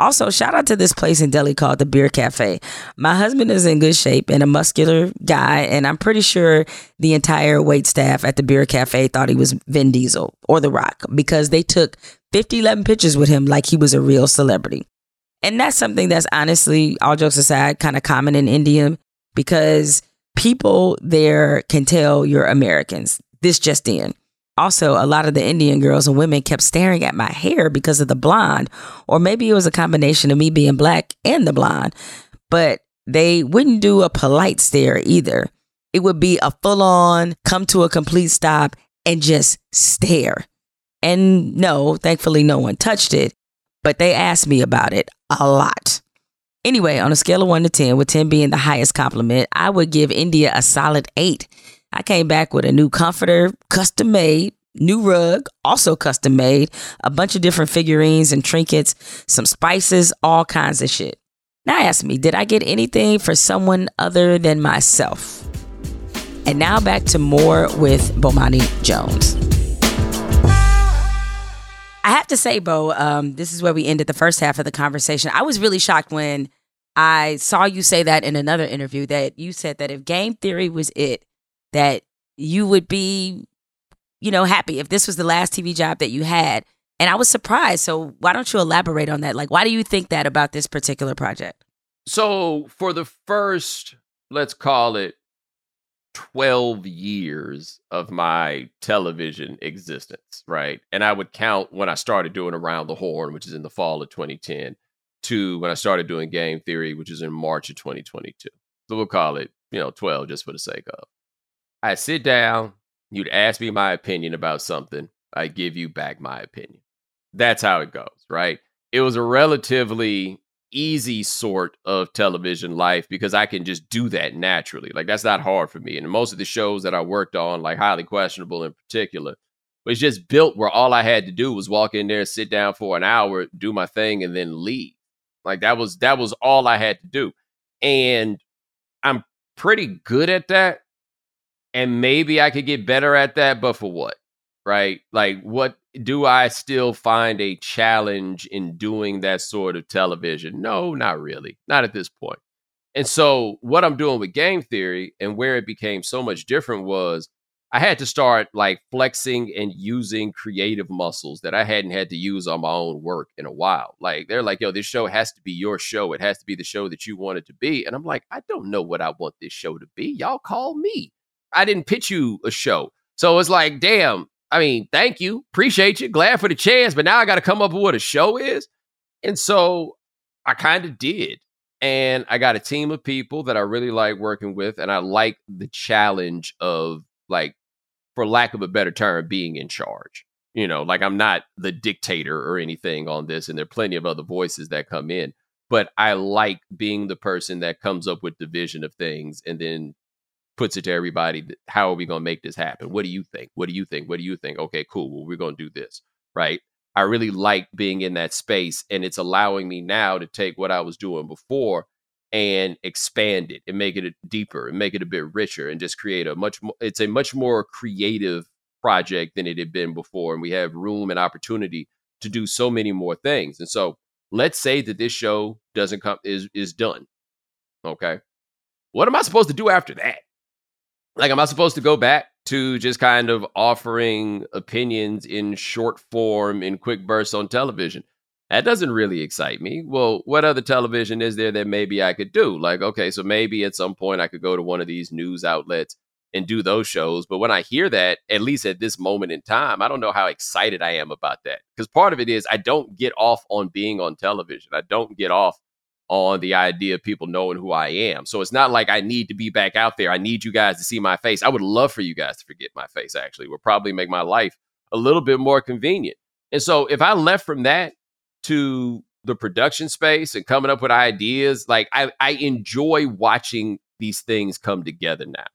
Also, shout out to this place in Delhi called the Beer Cafe. My husband is in good shape and a muscular guy, and I'm pretty sure the entire wait staff at the Beer Cafe thought he was Vin Diesel or The Rock because they took 50, 11 pictures with him like he was a real celebrity. And that's something that's honestly, all jokes aside, kind of common in India because people there can tell you're Americans. This just in. Also, a lot of the Indian girls and women kept staring at my hair because of the blonde, or maybe it was a combination of me being black and the blonde, but they wouldn't do a polite stare either. It would be a full on come to a complete stop and just stare. And no, thankfully, no one touched it, but they asked me about it a lot. Anyway, on a scale of 1 to 10, with 10 being the highest compliment, I would give India a solid 8. I came back with a new comforter, custom made, new rug, also custom made, a bunch of different figurines and trinkets, some spices, all kinds of shit. Now ask me, did I get anything for someone other than myself? And now back to more with Bomani Jones. I have to say, Bo, um, this is where we ended the first half of the conversation. I was really shocked when I saw you say that in another interview that you said that if game theory was it, that you would be, you know, happy if this was the last TV job that you had. And I was surprised. So why don't you elaborate on that? Like, why do you think that about this particular project? So for the first, let's call it 12 years of my television existence, right? And I would count when I started doing Around the Horn, which is in the fall of 2010, to when I started doing Game Theory, which is in March of 2022. So we'll call it, you know, 12 just for the sake of. I sit down, you'd ask me my opinion about something, I give you back my opinion that's how it goes, right? It was a relatively easy sort of television life because I can just do that naturally. Like that's not hard for me. And most of the shows that I worked on, like highly questionable in particular, was just built where all I had to do was walk in there, sit down for an hour, do my thing, and then leave. Like that was that was all I had to do. And I'm pretty good at that. And maybe I could get better at that, but for what? Right? Like what do I still find a challenge in doing that sort of television? No, not really. Not at this point. And so, what I'm doing with game theory and where it became so much different was I had to start like flexing and using creative muscles that I hadn't had to use on my own work in a while. Like, they're like, yo, this show has to be your show. It has to be the show that you want it to be. And I'm like, I don't know what I want this show to be. Y'all call me. I didn't pitch you a show. So it's like, damn, I mean, thank you. Appreciate you. Glad for the chance. But now I got to come up with what a show is. And so I kind of did. And I got a team of people that I really like working with. And I like the challenge of, like, for lack of a better term, being in charge. You know, like I'm not the dictator or anything on this. And there are plenty of other voices that come in. But I like being the person that comes up with the vision of things and then puts it to everybody how are we going to make this happen? What do you think? What do you think? What do you think? Okay cool well we're going to do this right? I really like being in that space and it's allowing me now to take what i was doing before and expand it and make it deeper and make it a bit richer and just create a much more it's a much more creative project than it had been before and we have room and opportunity to do so many more things and so let's say that this show doesn't come is is done okay? What am i supposed to do after that like, am I supposed to go back to just kind of offering opinions in short form in quick bursts on television? That doesn't really excite me. Well, what other television is there that maybe I could do? Like, okay, so maybe at some point I could go to one of these news outlets and do those shows. But when I hear that, at least at this moment in time, I don't know how excited I am about that. Because part of it is I don't get off on being on television. I don't get off on the idea of people knowing who I am. So it's not like I need to be back out there. I need you guys to see my face. I would love for you guys to forget my face, actually. It would probably make my life a little bit more convenient. And so if I left from that to the production space and coming up with ideas, like I, I enjoy watching these things come together now.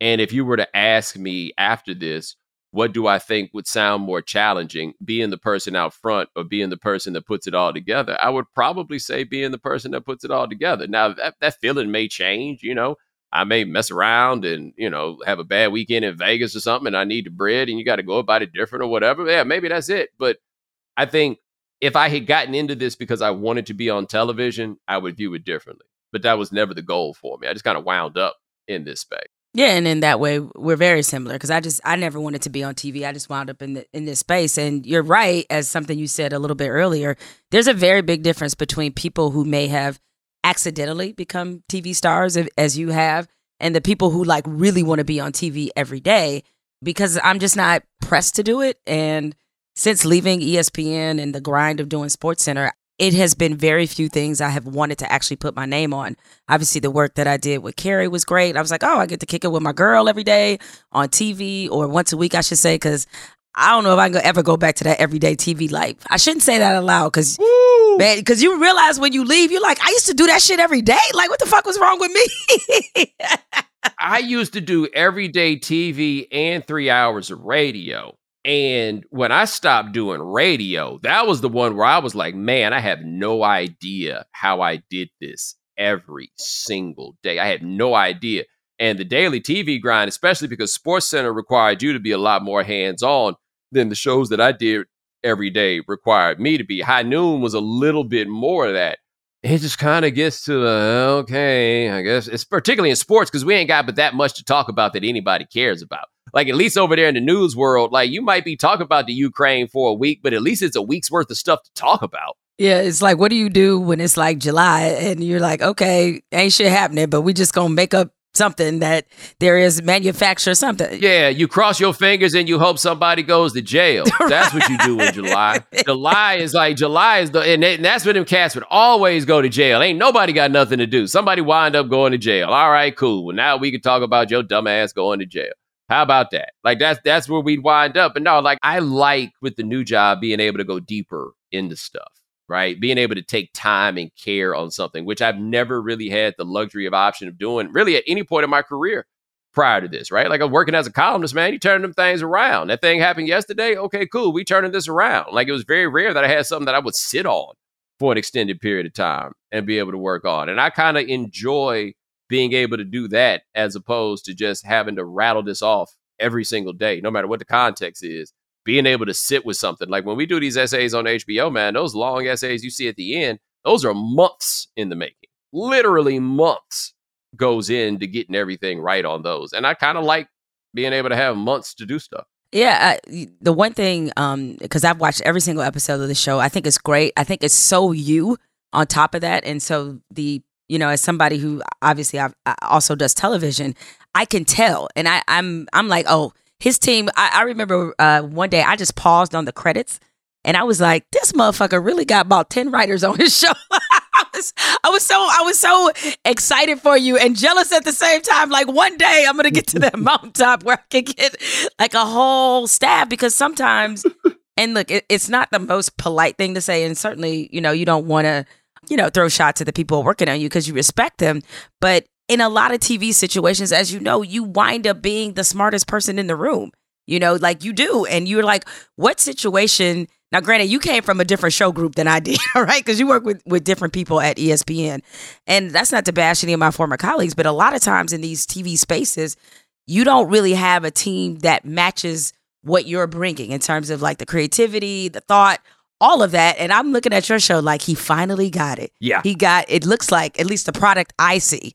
And if you were to ask me after this, what do I think would sound more challenging, being the person out front or being the person that puts it all together? I would probably say being the person that puts it all together. Now, that, that feeling may change, you know. I may mess around and, you know, have a bad weekend in Vegas or something and I need the bread and you got to go about it different or whatever. Yeah, maybe that's it. But I think if I had gotten into this because I wanted to be on television, I would view it differently. But that was never the goal for me. I just kind of wound up in this space. Yeah, and in that way, we're very similar because I just I never wanted to be on TV. I just wound up in the, in this space, and you're right, as something you said a little bit earlier. There's a very big difference between people who may have accidentally become TV stars, as you have, and the people who like really want to be on TV every day. Because I'm just not pressed to do it, and since leaving ESPN and the grind of doing Sports Center, it has been very few things I have wanted to actually put my name on. Obviously, the work that I did with Carrie was great. I was like, oh, I get to kick it with my girl every day on TV or once a week, I should say, because I don't know if I can ever go back to that everyday TV life. I shouldn't say that aloud because, man, because you realize when you leave, you're like, I used to do that shit every day. Like, what the fuck was wrong with me? I used to do everyday TV and three hours of radio. And when I stopped doing radio, that was the one where I was like, man, I have no idea how I did this every single day. I had no idea. And the daily TV grind, especially because Sports Center required you to be a lot more hands on than the shows that I did every day required me to be. High Noon was a little bit more of that. It just kind of gets to the okay, I guess it's particularly in sports because we ain't got but that much to talk about that anybody cares about. Like at least over there in the news world, like you might be talking about the Ukraine for a week, but at least it's a week's worth of stuff to talk about. Yeah, it's like what do you do when it's like July and you're like, okay, ain't shit happening, but we just gonna make up something that there is manufacture something. Yeah, you cross your fingers and you hope somebody goes to jail. That's what you do in July. July is like July is the and, and that's when them cats would always go to jail. Ain't nobody got nothing to do. Somebody wind up going to jail. All right, cool. Well, now we can talk about your dumb ass going to jail. How about that? Like that's that's where we'd wind up. And no, like I like with the new job being able to go deeper into stuff right? Being able to take time and care on something, which I've never really had the luxury of option of doing really at any point in my career prior to this, right? Like I'm working as a columnist, man, you turn them things around. That thing happened yesterday. Okay, cool. We turning this around. Like it was very rare that I had something that I would sit on for an extended period of time and be able to work on. And I kind of enjoy being able to do that as opposed to just having to rattle this off every single day, no matter what the context is being able to sit with something. Like when we do these essays on HBO, man, those long essays you see at the end, those are months in the making. Literally months goes into getting everything right on those. And I kind of like being able to have months to do stuff. Yeah, I, the one thing, um, because I've watched every single episode of the show, I think it's great. I think it's so you on top of that, and so the you know, as somebody who obviously I've, I also does television, I can tell, and I, I'm I'm like, oh, his team. I, I remember uh, one day I just paused on the credits and I was like, this motherfucker really got about 10 writers on his show. I was, I was so I was so excited for you and jealous at the same time. Like one day I'm gonna get to that mountaintop where I can get like a whole staff because sometimes and look, it, it's not the most polite thing to say, and certainly, you know, you don't want to, you know, throw shots at the people working on you because you respect them. But in a lot of TV situations, as you know, you wind up being the smartest person in the room. You know, like you do. And you're like, what situation? Now, granted, you came from a different show group than I did, all right? Because you work with, with different people at ESPN. And that's not to bash any of my former colleagues, but a lot of times in these TV spaces, you don't really have a team that matches what you're bringing in terms of like the creativity, the thought, all of that. And I'm looking at your show like he finally got it. Yeah. He got, it looks like, at least the product I see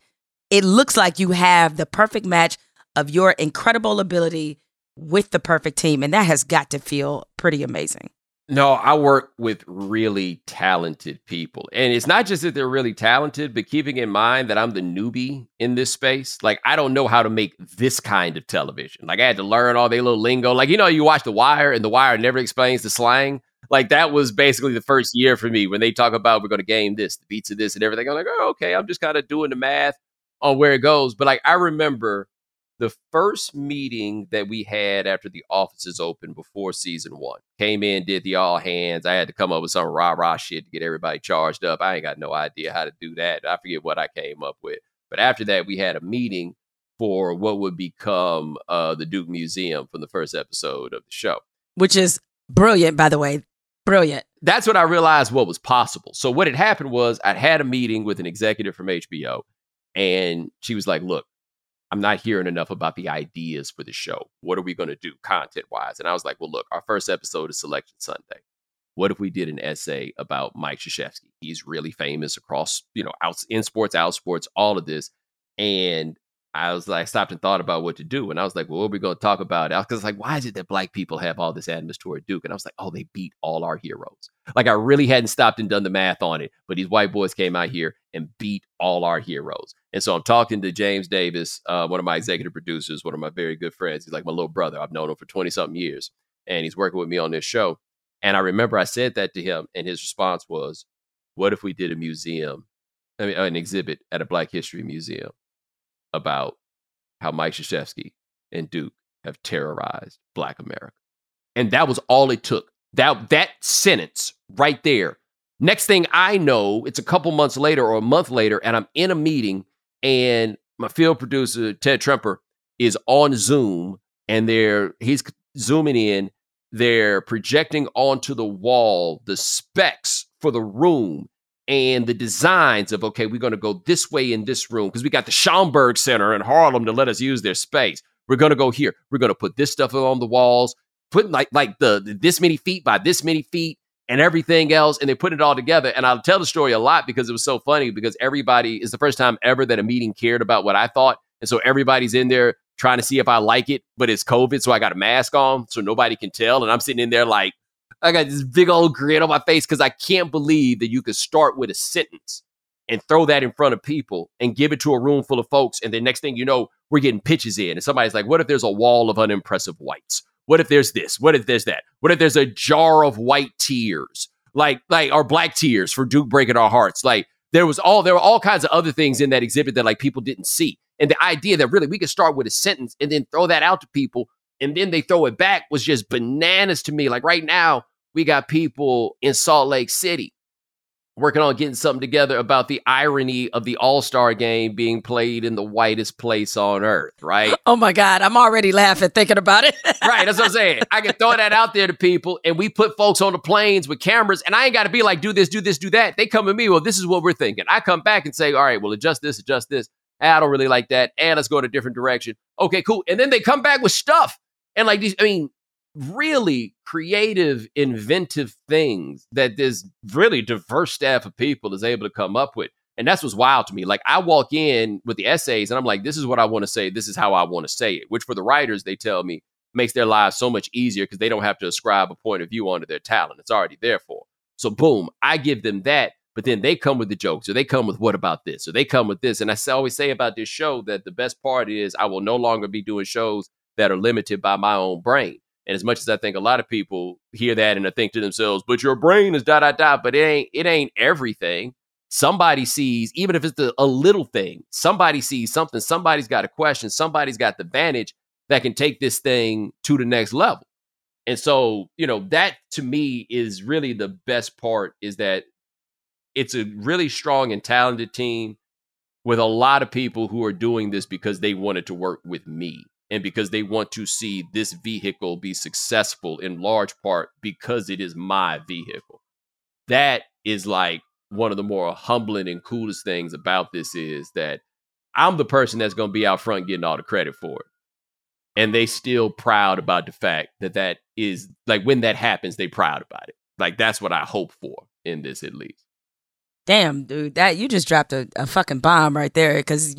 it looks like you have the perfect match of your incredible ability with the perfect team. And that has got to feel pretty amazing. No, I work with really talented people. And it's not just that they're really talented, but keeping in mind that I'm the newbie in this space. Like, I don't know how to make this kind of television. Like, I had to learn all their little lingo. Like, you know, you watch The Wire and The Wire never explains the slang. Like, that was basically the first year for me when they talk about we're going to game this, the beats of this, and everything. I'm like, oh, okay, I'm just kind of doing the math on where it goes. But like I remember the first meeting that we had after the offices opened before season one. Came in, did the all hands. I had to come up with some rah rah shit to get everybody charged up. I ain't got no idea how to do that. I forget what I came up with. But after that, we had a meeting for what would become uh, the Duke Museum from the first episode of the show. Which is brilliant, by the way. Brilliant. That's when I realized what was possible. So what had happened was I'd had a meeting with an executive from HBO and she was like, Look, I'm not hearing enough about the ideas for the show. What are we going to do content wise? And I was like, Well, look, our first episode is Selection Sunday. What if we did an essay about Mike Krzyzewski? He's really famous across, you know, out in sports, out sports, all of this. And I was like, stopped and thought about what to do. And I was like, well, what are we going to talk about? Because like, why is it that black people have all this animus toward Duke? And I was like, oh, they beat all our heroes. Like, I really hadn't stopped and done the math on it, but these white boys came out here and beat all our heroes. And so I'm talking to James Davis, uh, one of my executive producers, one of my very good friends. He's like my little brother. I've known him for 20 something years, and he's working with me on this show. And I remember I said that to him, and his response was, what if we did a museum, I mean, an exhibit at a Black History Museum? About how Mike Krzyzewski and Duke have terrorized Black America. And that was all it took. That that sentence right there. Next thing I know, it's a couple months later or a month later, and I'm in a meeting, and my field producer Ted Tremper is on Zoom, and they're he's zooming in. They're projecting onto the wall the specs for the room and the designs of okay, we're going to go this way in this room because we got the Schomburg Center in Harlem to let us use their space. We're going to go here. We're going to put this stuff on the walls, put like like the, the this many feet by this many feet, and everything else, and they put it all together. And I'll tell the story a lot because it was so funny because everybody is the first time ever that a meeting cared about what I thought. And so everybody's in there trying to see if I like it, but it's COVID, so I got a mask on so nobody can tell. And I'm sitting in there like, I got this big old grin on my face because I can't believe that you could start with a sentence and throw that in front of people and give it to a room full of folks. And the next thing you know, we're getting pitches in. And somebody's like, what if there's a wall of unimpressive whites? What if there's this? What if there's that? What if there's a jar of white tears? Like, like, or black tears for Duke breaking our hearts. Like, there was all there were all kinds of other things in that exhibit that like people didn't see. And the idea that really we could start with a sentence and then throw that out to people and then they throw it back was just bananas to me. Like right now, we got people in Salt Lake City working on getting something together about the irony of the All Star game being played in the whitest place on earth, right? Oh my God, I'm already laughing thinking about it. right, that's what I'm saying. I can throw that out there to people, and we put folks on the planes with cameras, and I ain't got to be like, do this, do this, do that. They come to me, well, this is what we're thinking. I come back and say, all right, well, adjust this, adjust this. Ah, I don't really like that, and let's go in a different direction. Okay, cool. And then they come back with stuff, and like these, I mean, really creative, inventive things that this really diverse staff of people is able to come up with. And that's what's wild to me. Like I walk in with the essays and I'm like, this is what I want to say. This is how I want to say it, which for the writers, they tell me makes their lives so much easier because they don't have to ascribe a point of view onto their talent. It's already there for. So boom, I give them that, but then they come with the jokes or they come with what about this or they come with this. And I always say about this show that the best part is I will no longer be doing shows that are limited by my own brain. And as much as I think a lot of people hear that and think to themselves, but your brain is da da da, but it ain't it ain't everything. Somebody sees, even if it's the, a little thing, somebody sees something, somebody's got a question, somebody's got the vantage that can take this thing to the next level. And so, you know, that to me is really the best part is that it's a really strong and talented team with a lot of people who are doing this because they wanted to work with me and because they want to see this vehicle be successful in large part because it is my vehicle. That is like one of the more humbling and coolest things about this is that I'm the person that's going to be out front getting all the credit for it. And they still proud about the fact that that is like when that happens, they proud about it. Like that's what I hope for in this at least. Damn, dude, that you just dropped a, a fucking bomb right there. Because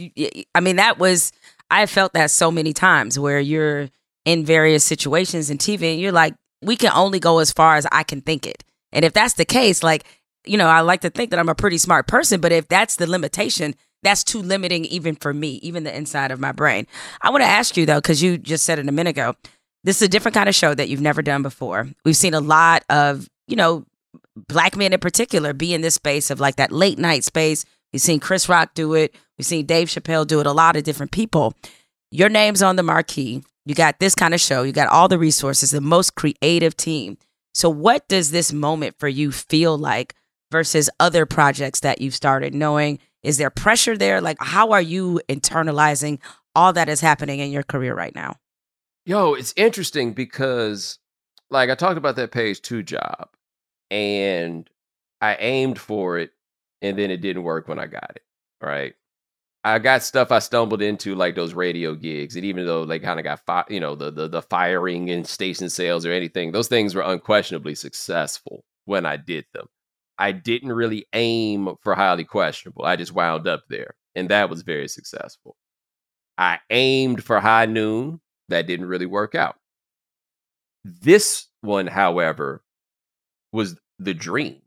I mean, that was I felt that so many times where you're in various situations in TV and you're like, we can only go as far as I can think it. And if that's the case, like, you know, I like to think that I'm a pretty smart person, but if that's the limitation, that's too limiting even for me, even the inside of my brain. I want to ask you though, because you just said it a minute ago, this is a different kind of show that you've never done before. We've seen a lot of, you know, black men in particular be in this space of like that late night space. We've seen Chris Rock do it. We've seen Dave Chappelle do it, a lot of different people. Your name's on the marquee. You got this kind of show. You got all the resources, the most creative team. So, what does this moment for you feel like versus other projects that you've started? Knowing, is there pressure there? Like, how are you internalizing all that is happening in your career right now? Yo, it's interesting because, like, I talked about that page two job and I aimed for it and then it didn't work when I got it. Right. I got stuff I stumbled into like those radio gigs, and even though they kind of got fi- you know the, the the firing and station sales or anything, those things were unquestionably successful when I did them. I didn't really aim for highly questionable. I just wound up there, and that was very successful. I aimed for high noon. That didn't really work out. This one, however, was the dream.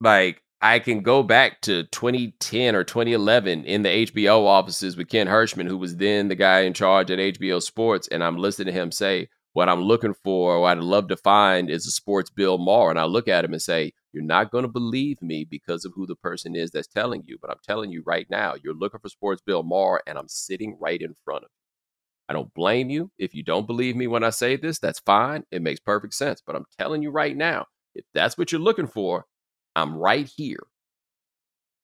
Like I can go back to 2010 or 2011 in the HBO offices with Ken Hershman, who was then the guy in charge at HBO Sports, and I'm listening to him say, "What I'm looking for, what I'd love to find, is a sports Bill Maher." And I look at him and say, "You're not going to believe me because of who the person is that's telling you, but I'm telling you right now, you're looking for sports Bill Maher, and I'm sitting right in front of you." I don't blame you. If you don't believe me when I say this, that's fine. It makes perfect sense. But I'm telling you right now, if that's what you're looking for, I'm right here.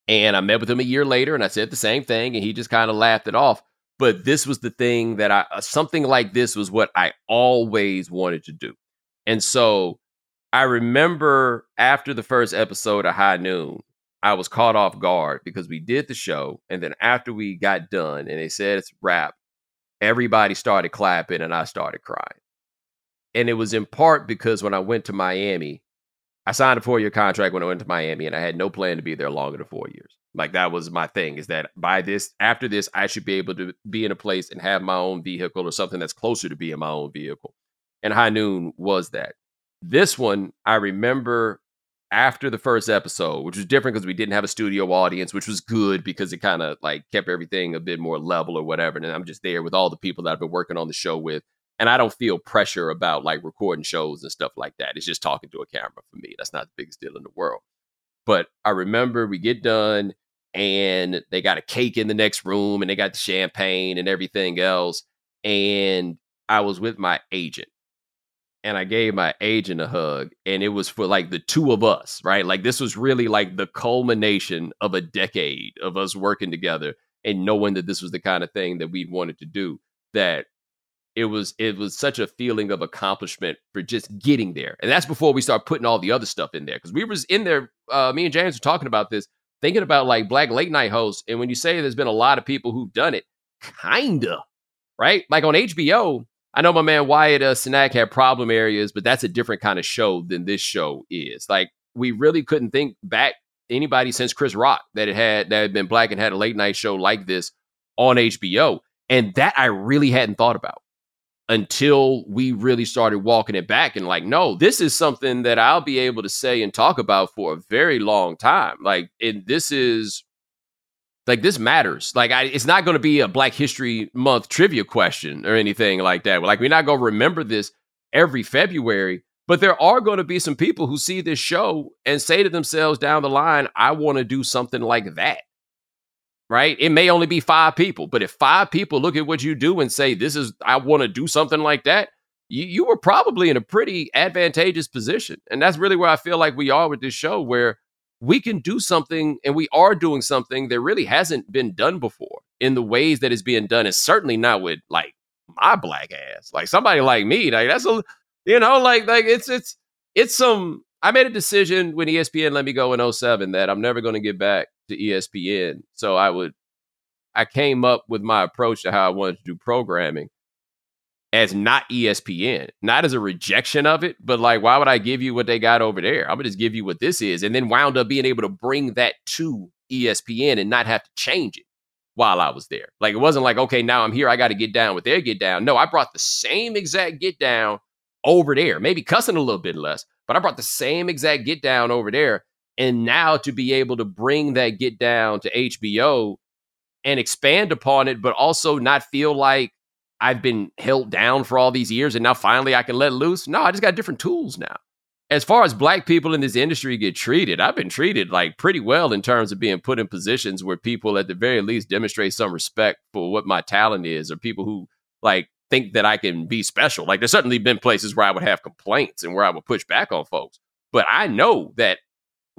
And I met with him a year later and I said the same thing and he just kind of laughed it off. But this was the thing that I, uh, something like this was what I always wanted to do. And so I remember after the first episode of High Noon, I was caught off guard because we did the show. And then after we got done and they said it's wrap, everybody started clapping and I started crying. And it was in part because when I went to Miami, I signed a four year contract when I went to Miami, and I had no plan to be there longer than four years. Like that was my thing. Is that by this after this, I should be able to be in a place and have my own vehicle or something that's closer to being my own vehicle. And High Noon was that. This one, I remember after the first episode, which was different because we didn't have a studio audience, which was good because it kind of like kept everything a bit more level or whatever. And I'm just there with all the people that I've been working on the show with. And I don't feel pressure about like recording shows and stuff like that. It's just talking to a camera for me. That's not the biggest deal in the world. But I remember we get done and they got a cake in the next room and they got the champagne and everything else. And I was with my agent and I gave my agent a hug, and it was for like the two of us, right? Like this was really like the culmination of a decade of us working together and knowing that this was the kind of thing that we wanted to do. That it was it was such a feeling of accomplishment for just getting there, and that's before we start putting all the other stuff in there because we was in there. Uh, me and James were talking about this, thinking about like black late night hosts, and when you say there's been a lot of people who've done it, kinda, right? Like on HBO, I know my man Wyatt uh, Cenac had problem areas, but that's a different kind of show than this show is. Like we really couldn't think back anybody since Chris Rock that it had that had been black and had a late night show like this on HBO, and that I really hadn't thought about until we really started walking it back and like, no, this is something that I'll be able to say and talk about for a very long time. Like, and this is like this matters. Like I, it's not going to be a Black History Month trivia question or anything like that. Like we're not going to remember this every February, but there are going to be some people who see this show and say to themselves down the line, "I want to do something like that." Right? It may only be five people, but if five people look at what you do and say, "This is I want to do something like that," you, you were probably in a pretty advantageous position, and that's really where I feel like we are with this show, where we can do something and we are doing something that really hasn't been done before in the ways that is being done. And certainly not with like my black ass. Like somebody like me like that's a you know like like it's it's it's some i made a decision when espn let me go in 07 that i'm never going to get back to espn so i would i came up with my approach to how i wanted to do programming as not ESPN, not as a rejection of it, but like, why would I give you what they got over there? I'm gonna just give you what this is, and then wound up being able to bring that to ESPN and not have to change it while I was there. Like, it wasn't like, okay, now I'm here, I got to get down with their get down. No, I brought the same exact get down over there, maybe cussing a little bit less, but I brought the same exact get down over there. And now to be able to bring that get down to HBO and expand upon it, but also not feel like I've been held down for all these years and now finally I can let loose. No, I just got different tools now. As far as black people in this industry get treated, I've been treated like pretty well in terms of being put in positions where people at the very least demonstrate some respect for what my talent is or people who like think that I can be special. Like there's certainly been places where I would have complaints and where I would push back on folks. But I know that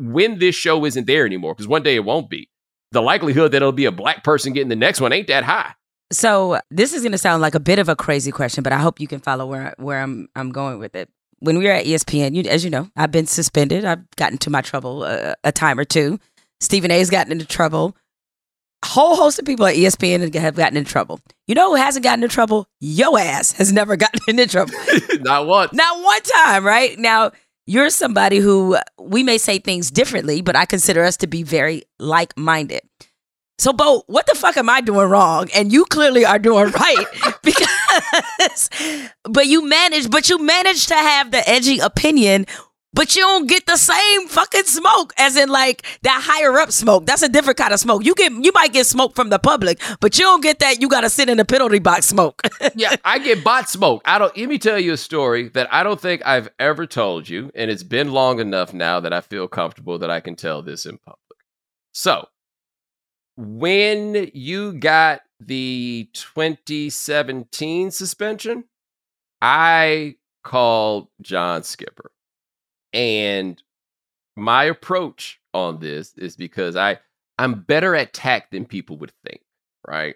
when this show isn't there anymore, because one day it won't be, the likelihood that it'll be a black person getting the next one ain't that high. So this is going to sound like a bit of a crazy question, but I hope you can follow where where I'm I'm going with it. When we were at ESPN, you, as you know, I've been suspended. I've gotten into my trouble uh, a time or two. Stephen A's gotten into trouble. A whole host of people at ESPN have gotten in trouble. You know who hasn't gotten in trouble? Yo ass has never gotten into trouble. Not once. Not one time, right? Now, you're somebody who we may say things differently, but I consider us to be very like minded. So, Bo, what the fuck am I doing wrong? And you clearly are doing right because, but you manage, but you manage to have the edgy opinion, but you don't get the same fucking smoke as in like that higher up smoke. That's a different kind of smoke. You get, you might get smoke from the public, but you don't get that. You got to sit in the penalty box smoke. yeah, I get bot smoke. I don't. Let me tell you a story that I don't think I've ever told you, and it's been long enough now that I feel comfortable that I can tell this in public. So when you got the 2017 suspension, I called John Skipper. And my approach on this is because I I'm better at tact than people would think, right?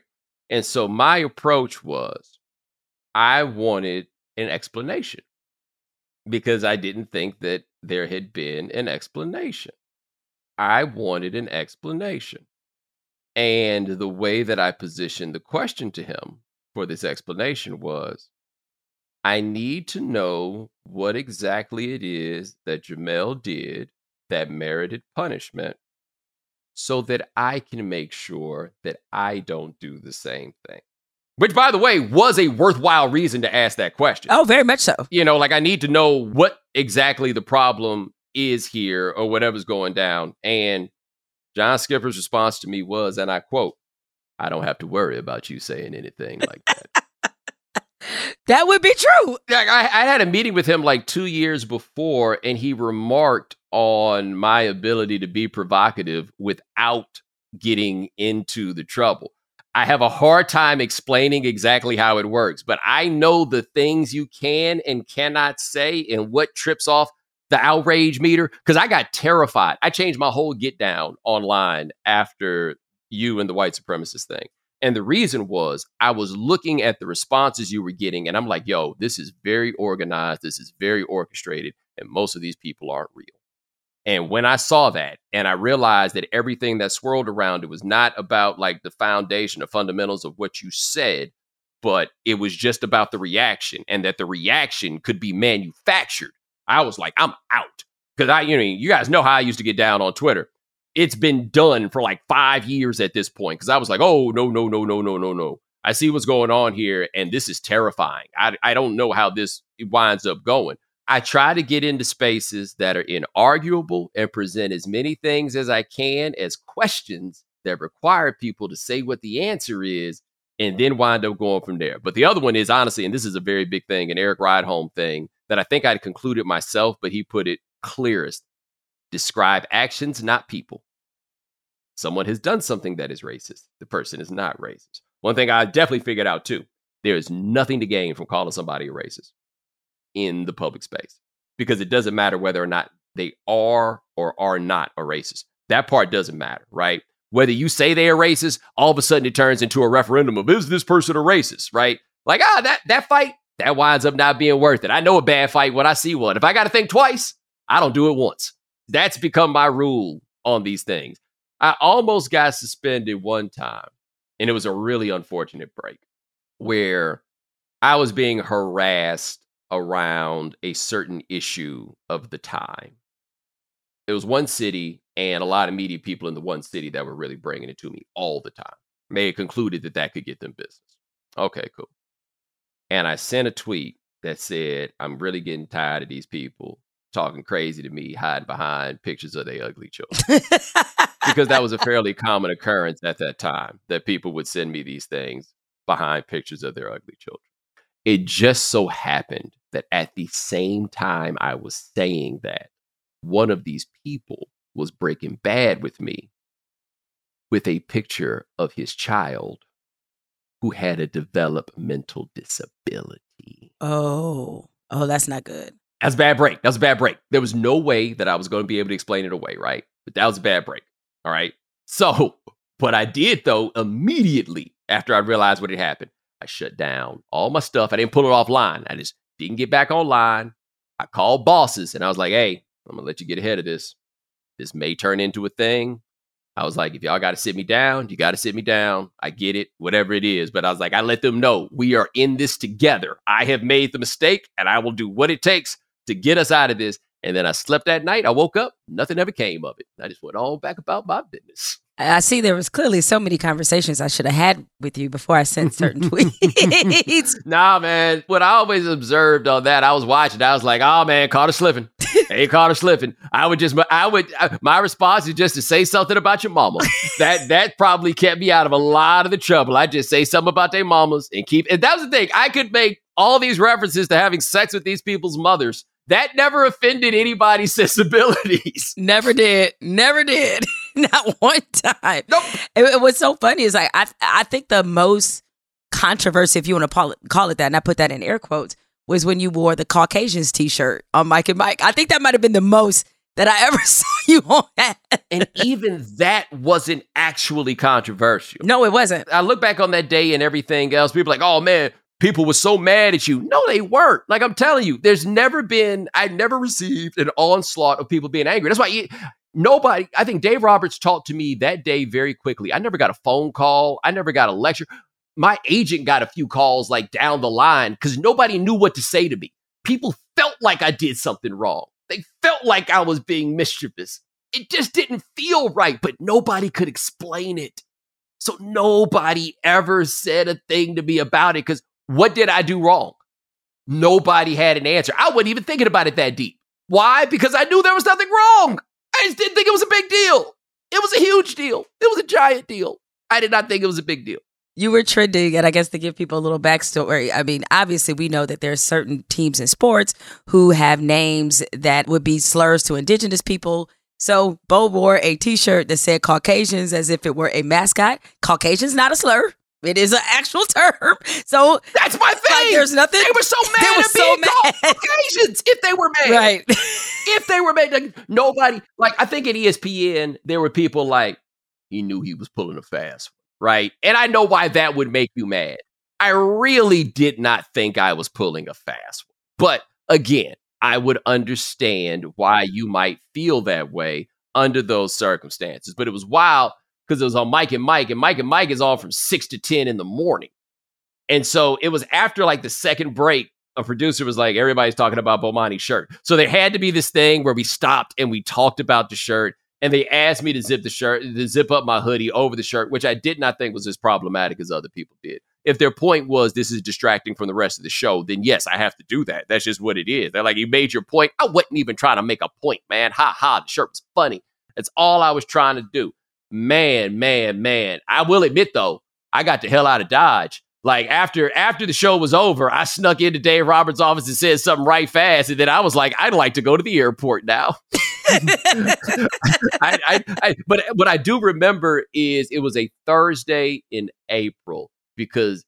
And so my approach was I wanted an explanation because I didn't think that there had been an explanation. I wanted an explanation. And the way that I positioned the question to him for this explanation was I need to know what exactly it is that Jemele did that merited punishment so that I can make sure that I don't do the same thing. Which, by the way, was a worthwhile reason to ask that question. Oh, very much so. You know, like I need to know what exactly the problem is here or whatever's going down. And John Skipper's response to me was, and I quote, I don't have to worry about you saying anything like that. That would be true. Like I, I had a meeting with him like two years before, and he remarked on my ability to be provocative without getting into the trouble. I have a hard time explaining exactly how it works, but I know the things you can and cannot say and what trips off the outrage meter because I got terrified. I changed my whole get down online after you and the white supremacist thing. And the reason was I was looking at the responses you were getting, and I'm like, yo, this is very organized, this is very orchestrated, and most of these people aren't real. And when I saw that and I realized that everything that swirled around it was not about like the foundation, the fundamentals of what you said, but it was just about the reaction and that the reaction could be manufactured. I was like, I'm out. Cause I, you know, you guys know how I used to get down on Twitter. It's been done for like five years at this point. Cause I was like, oh, no, no, no, no, no, no, no. I see what's going on here and this is terrifying. I, I don't know how this winds up going. I try to get into spaces that are inarguable and present as many things as I can as questions that require people to say what the answer is and then wind up going from there. But the other one is honestly, and this is a very big thing, an Eric Rideholm thing that I think I'd concluded myself, but he put it clearest. Describe actions, not people. Someone has done something that is racist. The person is not racist. One thing I definitely figured out too there is nothing to gain from calling somebody a racist in the public space because it doesn't matter whether or not they are or are not a racist. That part doesn't matter, right? Whether you say they are racist, all of a sudden it turns into a referendum of is this person a racist, right? Like, ah, that that fight, that winds up not being worth it. I know a bad fight when I see one. If I gotta think twice, I don't do it once. That's become my rule on these things. I almost got suspended one time, and it was a really unfortunate break where I was being harassed around a certain issue of the time. It was one city and a lot of media people in the one city that were really bringing it to me all the time. May have concluded that that could get them business. Okay, cool. And I sent a tweet that said, I'm really getting tired of these people talking crazy to me, hiding behind pictures of their ugly children. because that was a fairly common occurrence at that time that people would send me these things behind pictures of their ugly children. It just so happened that at the same time I was saying that, one of these people was breaking bad with me with a picture of his child who had a developmental disability. Oh, oh, that's not good. That's a bad break. That was a bad break. There was no way that I was going to be able to explain it away, right? But that was a bad break. All right. So, what I did though, immediately after I realized what had happened, I shut down all my stuff. I didn't pull it offline. I just didn't get back online. I called bosses and I was like, hey, I'm gonna let you get ahead of this. This may turn into a thing. I was like, if y'all got to sit me down, you got to sit me down. I get it, whatever it is. But I was like, I let them know we are in this together. I have made the mistake and I will do what it takes to get us out of this. And then I slept that night. I woke up, nothing ever came of it. I just went on back about my business. I see there was clearly so many conversations I should have had with you before I sent certain tweets. nah, man. What I always observed on that, I was watching. I was like, "Oh man, caught her slipping. hey, caught her slipping." I would just, I would, my response is just to say something about your mama. that that probably kept me out of a lot of the trouble. I just say something about their mamas and keep. And that was the thing. I could make all these references to having sex with these people's mothers that never offended anybody's sensibilities. Never did. Never did. Not one time. Nope. It, what's so funny is like I I think the most controversy, if you want to call it, call it that, and I put that in air quotes, was when you wore the Caucasians T-shirt on Mike and Mike. I think that might have been the most that I ever saw you on. and even that wasn't actually controversial. No, it wasn't. I look back on that day and everything else. People like, oh man, people were so mad at you. No, they weren't. Like I'm telling you, there's never been, I never received an onslaught of people being angry. That's why you, nobody, I think Dave Roberts talked to me that day very quickly. I never got a phone call. I never got a lecture. my agent got a few calls like down the line because nobody knew what to say to me. People felt like I did something wrong. They felt like I was being mischievous. It just didn't feel right, but nobody could explain it. So nobody ever said a thing to me about it because what did I do wrong? Nobody had an answer. I wasn't even thinking about it that deep. Why? Because I knew there was nothing wrong. I just didn't think it was a big deal. It was a huge deal. It was a giant deal. I did not think it was a big deal. You were trending, and I guess to give people a little backstory, I mean, obviously, we know that there are certain teams in sports who have names that would be slurs to indigenous people. So, Bo wore a t shirt that said Caucasians as if it were a mascot. Caucasian's not a slur. It is an actual term. So that's my thing. Like, there's nothing. They were so mad they were at so mad. Caucasians if they were mad. Right. if they were mad, like, nobody. Like I think at ESPN there were people like he knew he was pulling a fast, one. right? And I know why that would make you mad. I really did not think I was pulling a fast one. But again, I would understand why you might feel that way under those circumstances. But it was wild because it was on Mike and Mike, and Mike and Mike is on from six to 10 in the morning. And so it was after like the second break, a producer was like, everybody's talking about Bomani's shirt. So there had to be this thing where we stopped and we talked about the shirt. And they asked me to zip the shirt, to zip up my hoodie over the shirt, which I did not think was as problematic as other people did. If their point was this is distracting from the rest of the show, then yes, I have to do that. That's just what it is. They're like, you made your point. I wasn't even trying to make a point, man. Ha ha. The shirt was funny. That's all I was trying to do man, man, man. I will admit though, I got the hell out of Dodge. Like after after the show was over, I snuck into Dave Roberts' office and said something right fast, and then I was like, I'd like to go to the airport now. I, I, I, but what I do remember is it was a Thursday in April because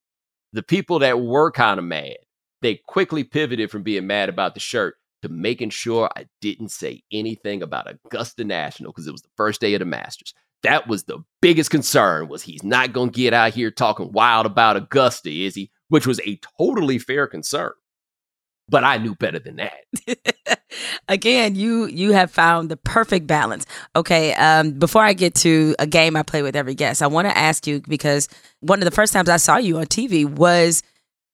the people that were kind of mad, they quickly pivoted from being mad about the shirt to making sure I didn't say anything about Augusta National because it was the first day of the Masters that was the biggest concern was he's not going to get out here talking wild about Augusta, is he? Which was a totally fair concern. But I knew better than that. Again, you you have found the perfect balance. Okay, um, before I get to a game I play with every guest, I want to ask you because one of the first times I saw you on TV was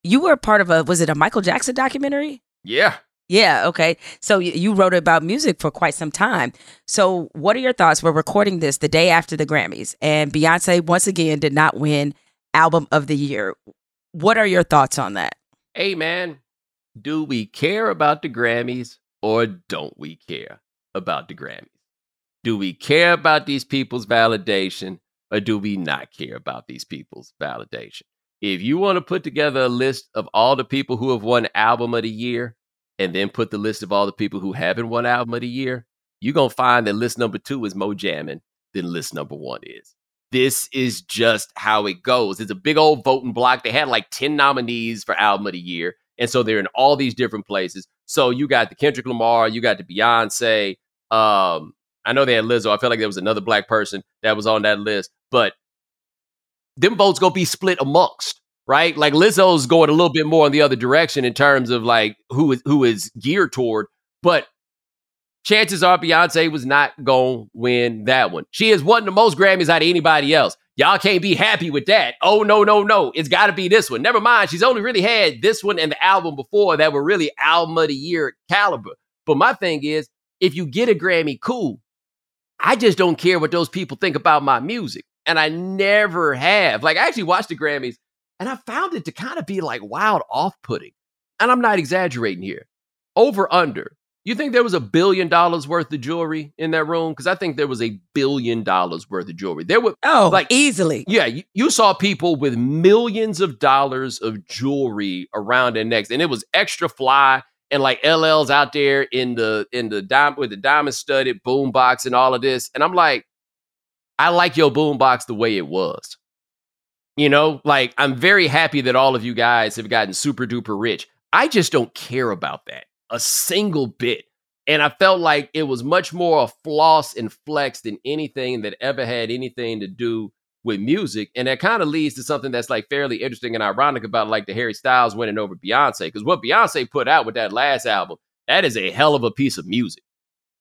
you were part of a was it a Michael Jackson documentary? Yeah. Yeah, okay. So you wrote about music for quite some time. So what are your thoughts? We're recording this the day after the Grammys, and Beyonce once again did not win Album of the Year. What are your thoughts on that? Hey, man, do we care about the Grammys or don't we care about the Grammys? Do we care about these people's validation or do we not care about these people's validation? If you want to put together a list of all the people who have won Album of the Year, and then put the list of all the people who haven't won album of the year, you're gonna find that list number two is Mo Jammin than list number one is. This is just how it goes. It's a big old voting block. They had like 10 nominees for album of the year. And so they're in all these different places. So you got the Kendrick Lamar, you got the Beyonce. Um, I know they had Lizzo. I felt like there was another black person that was on that list, but them votes gonna be split amongst right? Like Lizzo's going a little bit more in the other direction in terms of like who is who is geared toward, but chances are Beyonce was not to win that one. She has won the most Grammys out of anybody else. Y'all can't be happy with that. Oh no, no, no. It's got to be this one. Never mind. She's only really had this one and the album before that were really album of the year caliber. But my thing is, if you get a Grammy, cool. I just don't care what those people think about my music. And I never have. Like I actually watched the Grammys and I found it to kind of be like wild off putting. And I'm not exaggerating here. Over under. You think there was a billion dollars worth of jewelry in that room? Because I think there was a billion dollars worth of jewelry. There were oh, like easily. Yeah, you, you saw people with millions of dollars of jewelry around their necks, and it was extra fly. And like LL's out there in the in the dime with the diamond studded boombox and all of this, and I'm like, I like your boombox the way it was. You know, like I'm very happy that all of you guys have gotten super duper rich. I just don't care about that a single bit. And I felt like it was much more a floss and flex than anything that ever had anything to do with music. And that kind of leads to something that's like fairly interesting and ironic about like the Harry Styles winning over Beyonce. Because what Beyonce put out with that last album, that is a hell of a piece of music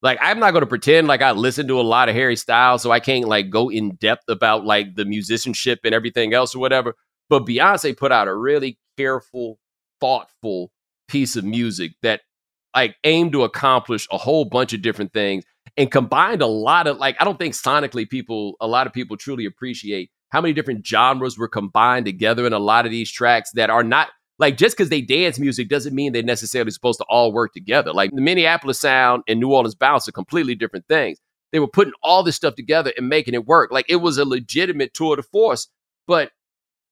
like I'm not going to pretend like I listen to a lot of Harry Styles, so I can't like go in depth about like the musicianship and everything else or whatever. But Beyonce put out a really careful, thoughtful piece of music that like aimed to accomplish a whole bunch of different things and combined a lot of like I don't think sonically people a lot of people truly appreciate how many different genres were combined together in a lot of these tracks that are not like just because they dance music doesn't mean they're necessarily supposed to all work together. Like the Minneapolis sound and New Orleans bounce are completely different things. They were putting all this stuff together and making it work. Like it was a legitimate tour de force. But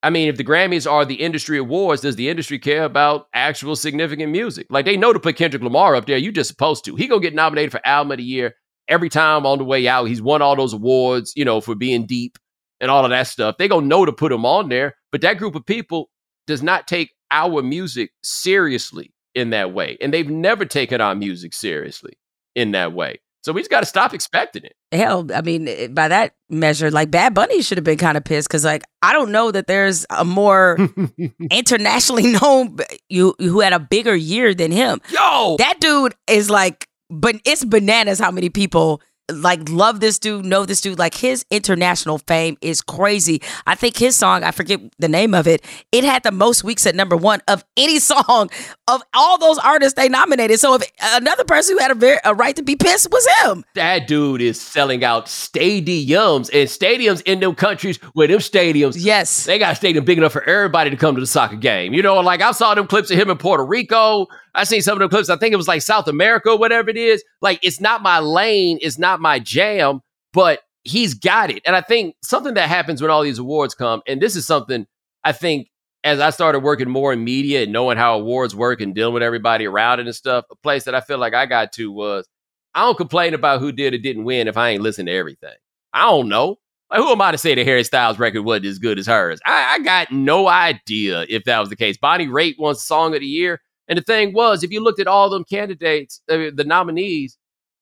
I mean, if the Grammys are the industry awards, does the industry care about actual significant music? Like they know to put Kendrick Lamar up there, you just supposed to. He gonna get nominated for album of the year every time on the way out. He's won all those awards, you know, for being deep and all of that stuff. They gonna know to put him on there. But that group of people does not take our music seriously in that way. And they've never taken our music seriously in that way. So we just got to stop expecting it. Hell, I mean, eh, by that measure, like Bad Bunny should have been kind of pissed because, like, I don't know that there's a more internationally known you who had a bigger year than him. Yo, that dude is like, but it's bananas how many people like love this dude, know this dude. Like his international fame is crazy. I think his song, I forget the name of it, it had the most weeks at number one of any song of all those artists they nominated. So if another person who had a, very, a right to be pissed was him. That dude is selling out stadiums and stadiums in them countries where them stadiums, yes, they got a stadium big enough for everybody to come to the soccer game. You know, like I saw them clips of him in Puerto Rico. I seen some of the clips. I think it was like South America, whatever it is. Like it's not my lane, it's not my jam, but he's got it. And I think something that happens when all these awards come, and this is something I think as I started working more in media and knowing how awards work and dealing with everybody around it and stuff, a place that I feel like I got to was I don't complain about who did or didn't win if I ain't listen to everything. I don't know. Like, who am I to say that Harry Styles record wasn't as good as hers? I, I got no idea if that was the case. Bonnie Raitt won Song of the Year. And the thing was, if you looked at all them candidates, uh, the nominees,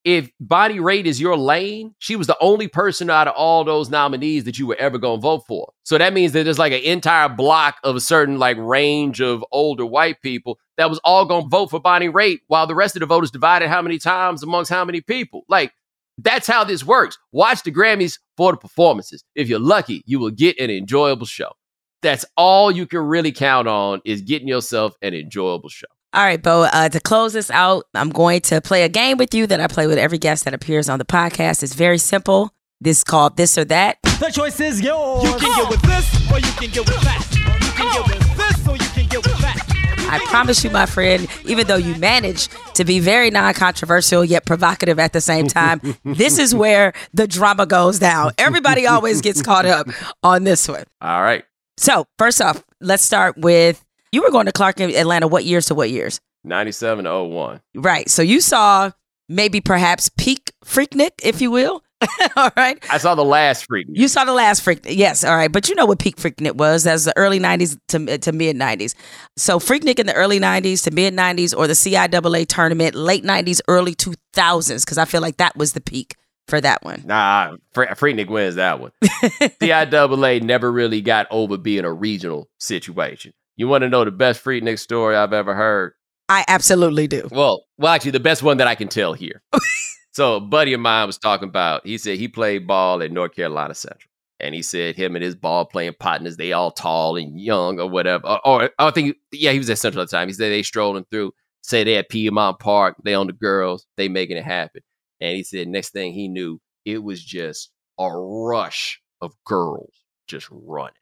if Bonnie Raitt is your lane, she was the only person out of all those nominees that you were ever going to vote for. So that means that there's like an entire block of a certain like range of older white people that was all going to vote for Bonnie Raitt while the rest of the voters divided how many times amongst how many people. Like that's how this works. Watch the Grammys for the performances. If you're lucky, you will get an enjoyable show. That's all you can really count on is getting yourself an enjoyable show. All right, Bo, uh, to close this out, I'm going to play a game with you that I play with every guest that appears on the podcast. It's very simple. This is called This or That. The choice is yours. You can get with this or you can get with that. You can get with this or you can get with that. I promise you, my friend, even though you manage to be very non controversial yet provocative at the same time, this is where the drama goes down. Everybody always gets caught up on this one. All right. So, first off, let's start with you were going to Clark in Atlanta. What years to what years? 97 to 01. Right. So you saw maybe perhaps peak Freaknik, if you will. all right. I saw the last Freaknik. You saw the last Freaknik. Yes. All right. But you know what peak Freaknik was? That's the early 90s to, to mid 90s. So Freaknik in the early 90s to mid 90s or the CIAA tournament, late 90s, early 2000s, because I feel like that was the peak for that one. Nah, Freaknik wins that one. CIAA never really got over being a regional situation. You want to know the best Freaknik story I've ever heard? I absolutely do. Well, well, actually, the best one that I can tell here. so, a buddy of mine was talking about. He said he played ball at North Carolina Central, and he said him and his ball playing partners, they all tall and young or whatever. Or, or I think, yeah, he was at Central at the time. He said they strolling through. Say they at Piedmont Park, they on the girls, they making it happen. And he said next thing he knew, it was just a rush of girls just running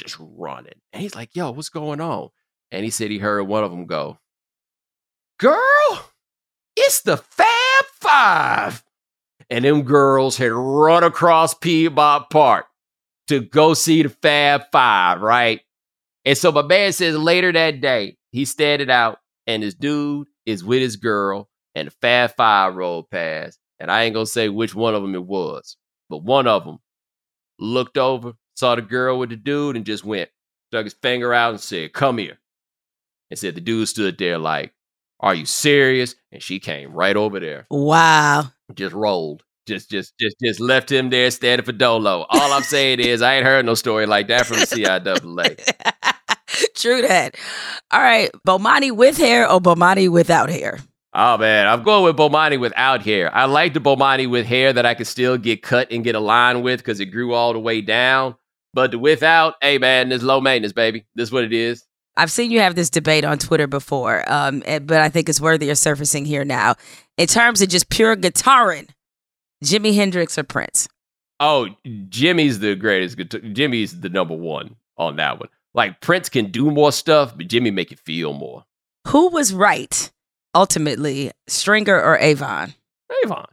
just running. And he's like, yo, what's going on? And he said he heard one of them go, Girl, it's the Fab Five. And them girls had run across Piedmont Park to go see the Fab Five, right? And so my man says later that day, he standing out and this dude is with his girl and the Fab Five rolled past. And I ain't gonna say which one of them it was, but one of them looked over saw the girl with the dude and just went, stuck his finger out and said, Come here. And said the dude stood there like, Are you serious? And she came right over there. Wow. Just rolled. Just just just just left him there standing for Dolo. All I'm saying is I ain't heard no story like that from the CIAA. True that. All right. Bomani with hair or Bomani without hair? Oh man, I'm going with Bomani without hair. I like the Bomani with hair that I could still get cut and get a line with because it grew all the way down. But the without, hey man, this low maintenance, baby. This is what it is. I've seen you have this debate on Twitter before, um, eh, but I think it's worthy of surfacing here now. In terms of just pure guitaring, Jimi Hendrix or Prince? Oh, Jimmy's the greatest. Guitar- Jimmy's the number one on that one. Like Prince can do more stuff, but Jimmy make you feel more. Who was right ultimately, Stringer or Avon? Avon.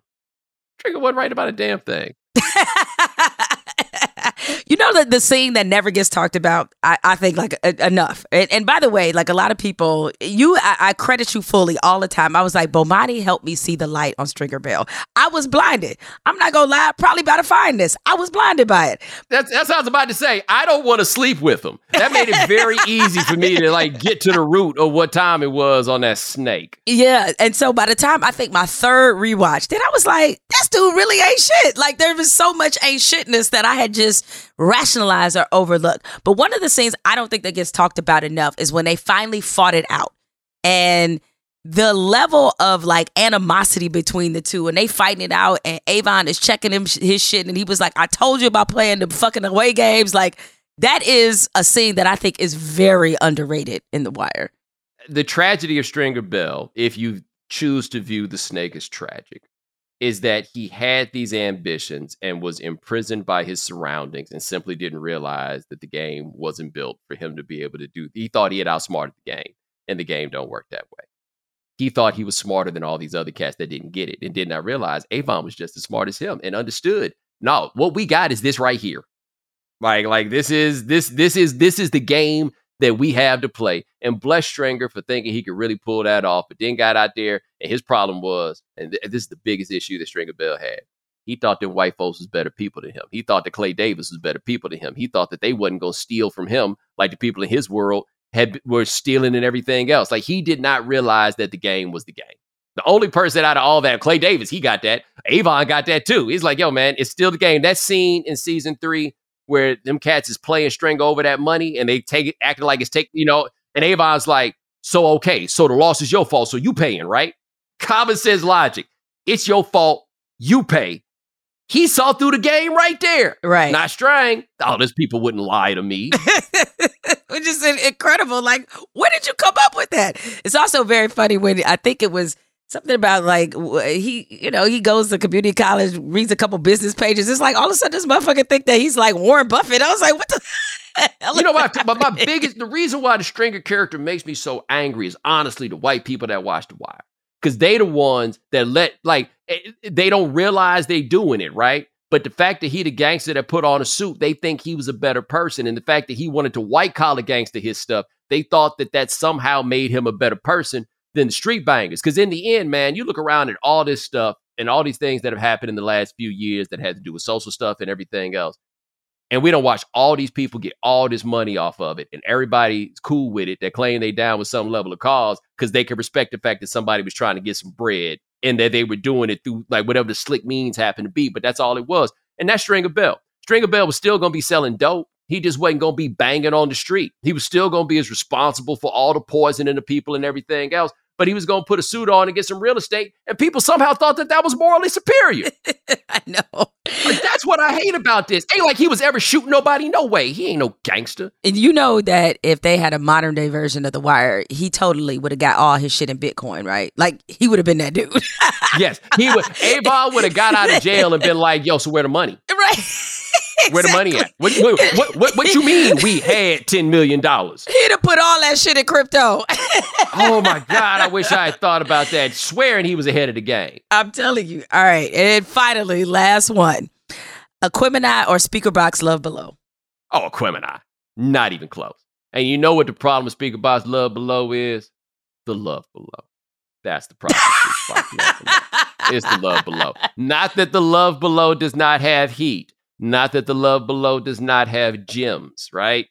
Stringer wasn't right about a damn thing. you know that the scene that never gets talked about i, I think like a, enough. And, and, by the way like a lot of people you I, I, credit you fully all the time. I was like bomani helped me see the light on stringer bell. I was blinded. I'm not gonna lie probably about to find this i was blinded by it. That's, that's what i was about to say. I don't want to sleep with him. That made it very easy for me to like get to the root of what time it was on that snake. Yeah and so by the time i think my third rewatch then i was like this dude really ain't shit. Like there was so much ain't shitness that i had just rationalize or overlook. But one of the things I don't think that gets talked about enough is when they finally fought it out. And the level of like animosity between the two and they fighting it out and Avon is checking him his shit and he was like, I told you about playing the fucking away games. Like that is a scene that I think is very underrated in The Wire. The tragedy of Stringer Bell, if you choose to view the snake as tragic, is that he had these ambitions and was imprisoned by his surroundings and simply didn't realize that the game wasn't built for him to be able to do. He thought he had outsmarted the game, and the game don't work that way. He thought he was smarter than all these other cats that didn't get it and did not realize Avon was just as smart as him and understood. No, what we got is this right here. Like, like this is this this is this is the game that we have to play. And bless Stringer for thinking he could really pull that off, but then got out there and his problem was, and th- this is the biggest issue that Stringer Bell had. He thought that white folks was better people than him. He thought that Clay Davis was better people than him. He thought that they wasn't going to steal from him like the people in his world had were stealing and everything else. Like he did not realize that the game was the game. The only person out of all that, Clay Davis, he got that. Avon got that too. He's like, yo, man, it's still the game. That scene in season three where them cats is playing string over that money and they take it acting like it's taking, you know, and Avon's like, so okay, so the loss is your fault, so you paying, right? Common sense logic. It's your fault, you pay. He saw through the game right there. Right. Not Strang. Oh, those people wouldn't lie to me. Which is incredible. Like, where did you come up with that? It's also very funny when I think it was something about like he you know he goes to community college reads a couple business pages. It's like all of a sudden this motherfucker think that he's like warren buffett. I was like what the you know what my, my biggest the reason why the stringer character makes me so angry is honestly the white people that watch the wire. Because they the ones that let like eh, eh, they don't realize they doing it right? But the fact that he the gangster that put on a suit they think he was a better person. And the fact that he wanted to white collar gangster his stuff they thought that that somehow made him a better person than street bangers. Because in the end, man, you look around at all this stuff and all these things that have happened in the last few years that had to do with social stuff and everything else. And we don't watch all these people get all this money off of it, and everybody's cool with it. They claim they down with some level of cause because they can respect the fact that somebody was trying to get some bread and that they were doing it through like whatever the slick means happened to be. But that's all it was. And that's Stringer Bell. string Stringer Bell was still going to be selling dope. He just wasn't going to be banging on the street. He was still going to be as responsible for all the poison and the people and everything else but he was going to put a suit on and get some real estate. And people somehow thought that that was morally superior. I know. Like, that's what I hate about this. Ain't like he was ever shooting nobody. No way. He ain't no gangster. And you know that if they had a modern day version of The Wire, he totally would have got all his shit in Bitcoin, right? Like he would have been that dude. yes. He would. Avon would have got out of jail and been like, yo, so where the money? Right. Where the money at? What, what, what, what, what you mean we had $10 million? He'd have put all that shit in crypto. oh my God. I wish I had thought about that. Swearing he was ahead of the game. I'm telling you. All right. And finally, last one. Aquemini or Speakerboxxx Love Below? Oh, Aquemini. Not even close. And you know what the problem with Speakerboxxx Love Below is? The love below. That's the problem. it's the love below. Not that the love below does not have heat. Not that the love below does not have gems, right?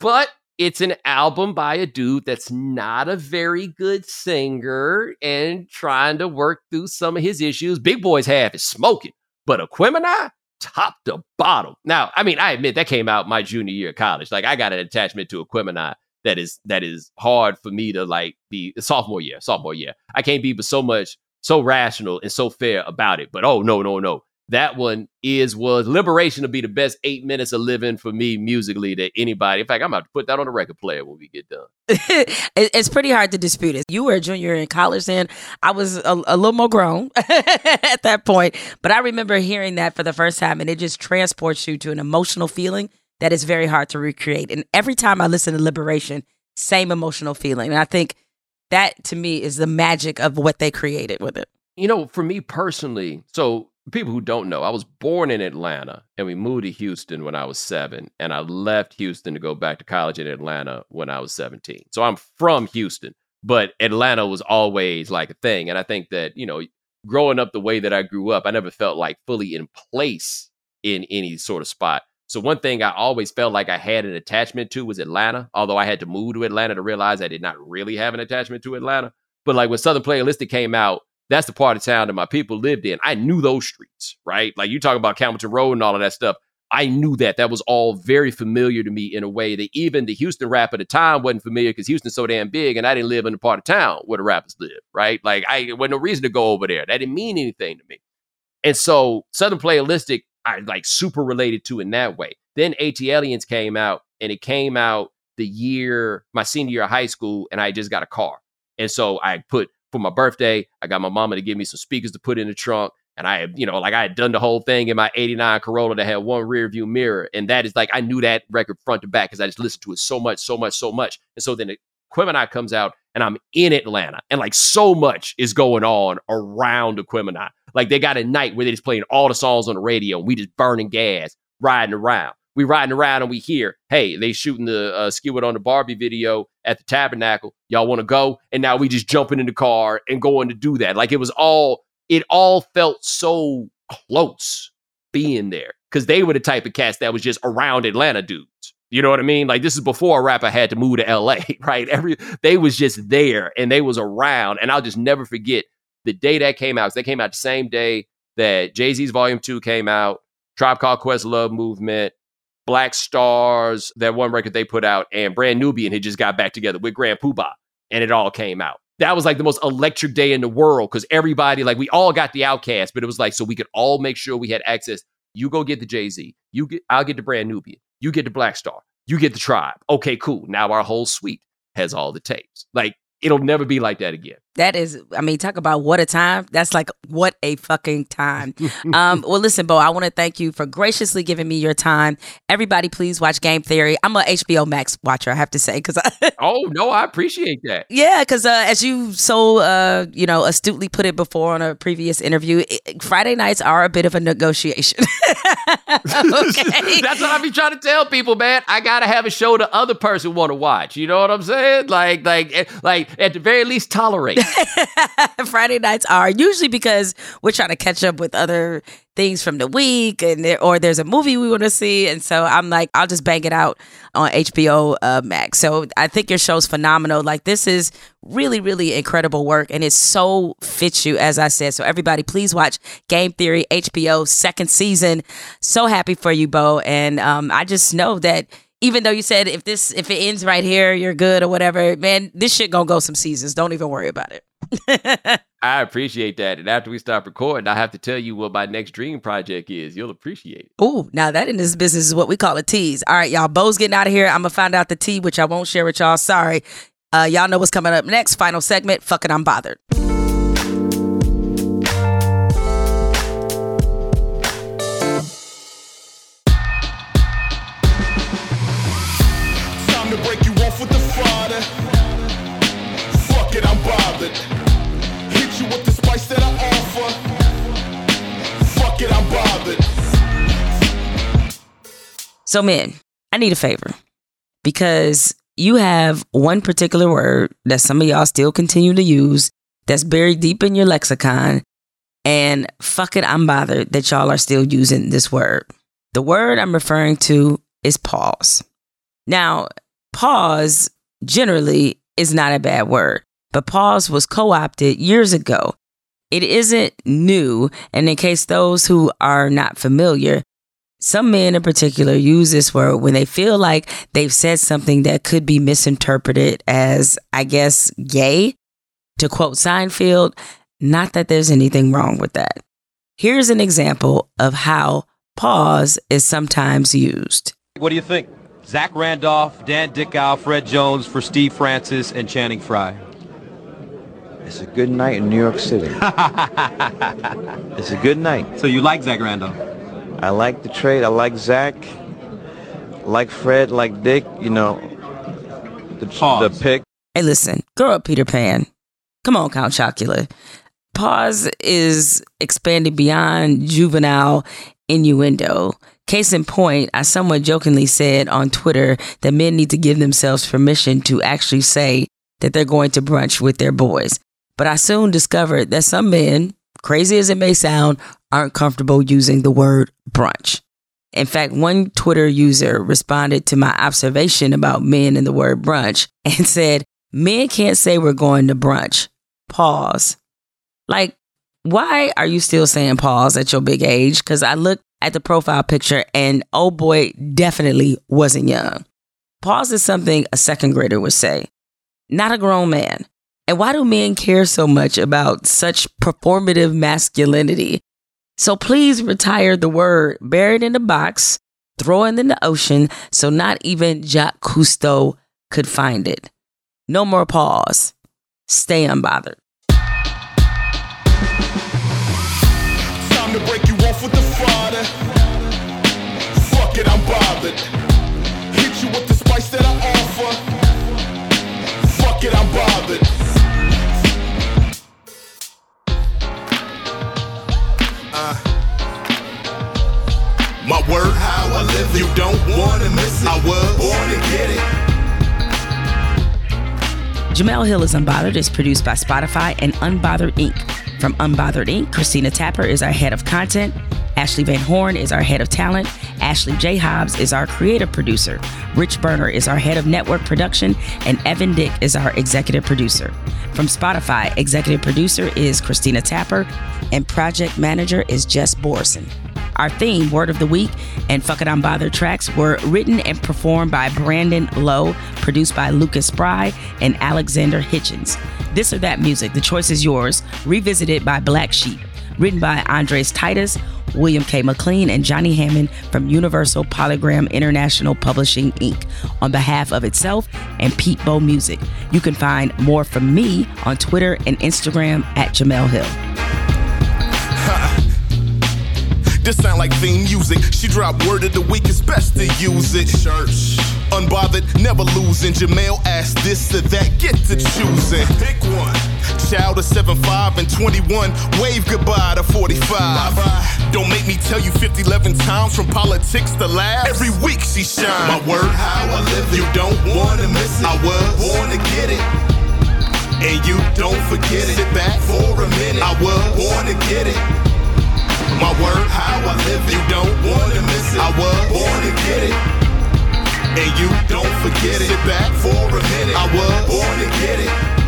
But it's an album by a dude that's not a very good singer and trying to work through some of his issues. Big Boi's have is smoking, but Aquemini, top to bottom. Now, I mean, I admit that came out my junior year of college. Like I got an attachment to Aquemini that is that is hard for me to like be sophomore year, sophomore year. I can't be but so much so rational and so fair about it. But oh no, no, no that one is was liberation to be the best eight minutes of living for me musically that anybody in fact i'm about to put that on the record player when we get done. It's pretty hard to dispute it. You were a junior in college then. I was a, a little more grown at that point but i remember hearing that for the first time and it just transports you to an emotional feeling that is very hard to recreate. And every time i listen to liberation same emotional feeling. And i think that to me is the magic of what they created with it. You know for me personally so people who don't know, I was born in Atlanta and we moved to Houston when I was seven. And I left Houston to go back to college in Atlanta when I was 17. So I'm from Houston, but Atlanta was always like a thing. And I think that, you know, growing up the way that I grew up, I never felt like fully in place in any sort of spot. So one thing I always felt like I had an attachment to was Atlanta, although I had to move to Atlanta to realize I did not really have an attachment to Atlanta. But like when Southern Playalistic came out, that's the part of town that my people lived in. I knew those streets, right? Like you talk about Campbellton Road and all of that stuff. I knew that. That was all very familiar to me in a way that even the Houston rap at the time wasn't familiar because Houston's so damn big and I didn't live in the part of town where the rappers live, right? Like I was no reason to go over there. That didn't mean anything to me. And so Southern Playalistic, I like super related to in that way. Then ATLiens came out and it came out the year, my senior year of high school, and I just got a car. And so I put for my birthday. I got my mama to give me some speakers to put in the trunk. And I you know, like I had done the whole thing in my 89 Corolla that had one rear view mirror. And that is like, I knew that record front to back because I just listened to it so much, so much, so much. And so then Aquemini comes out and I'm in Atlanta and like so much is going on around Aquemini. Like they got a night where they're just playing all the songs on the radio and we just burning gas, riding around we riding around and we hear, hey, they shooting the uh, Skew It on the Bar-B video at the Tabernacle. Y'all want to go? And now we just jumping in the car and going to do that. Like it was all, it all felt so close being there because they were the type of cast that was just around Atlanta dudes. You know what I mean? Like this is before a rapper had to move to LA, right? Every they was just there and they was around. And I'll just never forget the day that came out. They came out the same day that Jay Z's Volume Two came out. Tribe Called Quest Love Movement, Black Stars, that one record they put out, and Brand Nubian had just got back together with Grand Puba, and it all came out. That was like the most electric day in the world because everybody, like, we all got the OutKast, but it was like so we could all make sure we had access. You go get the Jay Z, you get, I'll get the Brand Nubian, you get the Black Star, you get the Tribe. Okay, cool. Now our whole suite has all the tapes. Like, it'll never be like that again. That is, I mean, talk about what a time. That's like what a fucking time. um, well, listen, Bo, I want to thank you for graciously giving me your time. Everybody, please watch Game Theory. I'm a HBO Max watcher, I have to say, because oh no, I appreciate that. Yeah, because uh, as you so uh, you know astutely put it before on a previous interview, it, Friday nights are a bit of a negotiation. That's what I be trying to tell people, man. I gotta have a show the other person want to watch. You know what I'm saying? Like, like, eh, like at the very least, tolerate. Friday nights are usually because we're trying to catch up with other things from the week and there, or there's a movie we want to see and so I'm like I'll just bang it out on HBO uh, Max. So I think your show's phenomenal. Like this is really really incredible work and it so fits you as I said. So everybody please watch Game Theory HBO second season. So happy for you Bo and um, I just know that even though you said if this if it ends right here, you're good or whatever, man, this shit gonna go some seasons. Don't even worry about it. I appreciate that. And after we stop recording, I have to tell you what my next dream project is. You'll appreciate it. Oh, now that in this business is what we call a tease. All right, y'all. Bo's getting out of here. I'm gonna find out the tea, which I won't share with y'all. Sorry. Uh, y'all know what's coming up next. Final segment. Fucking I'm bothered. So, men, I need a favor because you have one particular word that some of y'all still continue to use that's buried deep in your lexicon. And fuck it, I'm bothered that y'all are still using this word. The word I'm referring to is pause. Now, pause generally is not a bad word, but pause was co opted years ago. It isn't new. And in case those who are not familiar, some men in particular use this word when they feel like they've said something that could be misinterpreted as, I guess, gay. To quote Seinfeld, not that there's anything wrong with that. Here's an example of how pause is sometimes used. What do you think? Zach Randolph, Dan Dickau, Fred Jones for Steve Francis and Channing Frye. It's a good night in New York City. it's a good night. So you like Zach Randolph? I like the trade. I like Zach. Like Fred, like Dick, you know, the, Pause. the pick. Hey, listen, grow up, Peter Pan. Come on, Count Chocula. Pause is expanded beyond juvenile innuendo. Case in point, I somewhat jokingly said on Twitter that men need to give themselves permission to actually say that they're going to brunch with their boys. But I soon discovered that some men, crazy as it may sound, aren't comfortable using the word brunch. In fact, one Twitter user responded to my observation about men and the word brunch and said, Men can't say we're going to brunch. Pause. Like, why are you still saying pause at your big age? Because I looked at the profile picture and oh boy, definitely wasn't young. Pause is something a second grader would say, not a grown man. And why do men care so much about such performative masculinity? So please retire the word, bury it in a box, throw it in the ocean so not even Jacques Cousteau could find it. No more pause. Stay unbothered. To break you off with the Friday. Fuck it, I'm bothered. Hit you with the spice that I offer. Fuck it, I'm bothered. My word, how I live it. You don't wanna miss it. I was born to get it. Jemele Hill is Unbothered is produced by Spotify and Unbothered Inc. From Unbothered Inc., Christina Tapper is our head of content. Ashley Van Horn is our head of talent. Ashley J. Hobbs is our creative producer. Rich Berner is our head of network production. And Evan Dick is our executive producer. From Spotify, executive producer is Christina Tapper. And project manager is Jess Borson. Our theme, Word of the Week, and Fuck It I'm Bothered tracks were written and performed by Brandon Lowe, produced by Lucas Spry and Alexander Hitchens. This or That Music, the choice is yours, revisited by Black Sheep, written by Andres Titus, William K. McLean, and Johnny Hammond from Universal Polygram International Publishing, Inc., on behalf of itself and Pete Bow Music. You can find more from me on Twitter and Instagram at Jemele Hill. This sound like theme music. She dropped word of the week, it's best to use it. Church. Unbothered, never losing. Jemele asked this or that, get to choosing. Pick one. Child of 7'5 and 21, wave goodbye to 45. Bye-bye. Don't make me tell you 50, 11 times from politics to laughs. Every week she shines. My word, how I live it. You don't wanna miss it. I was born to get it. And you don't forget it. Sit back for a minute. I was born to get it. My word, how I live it. You don't wanna miss it. I was born to get it. And you don't forget it. Sit back for a minute. I was born to get it.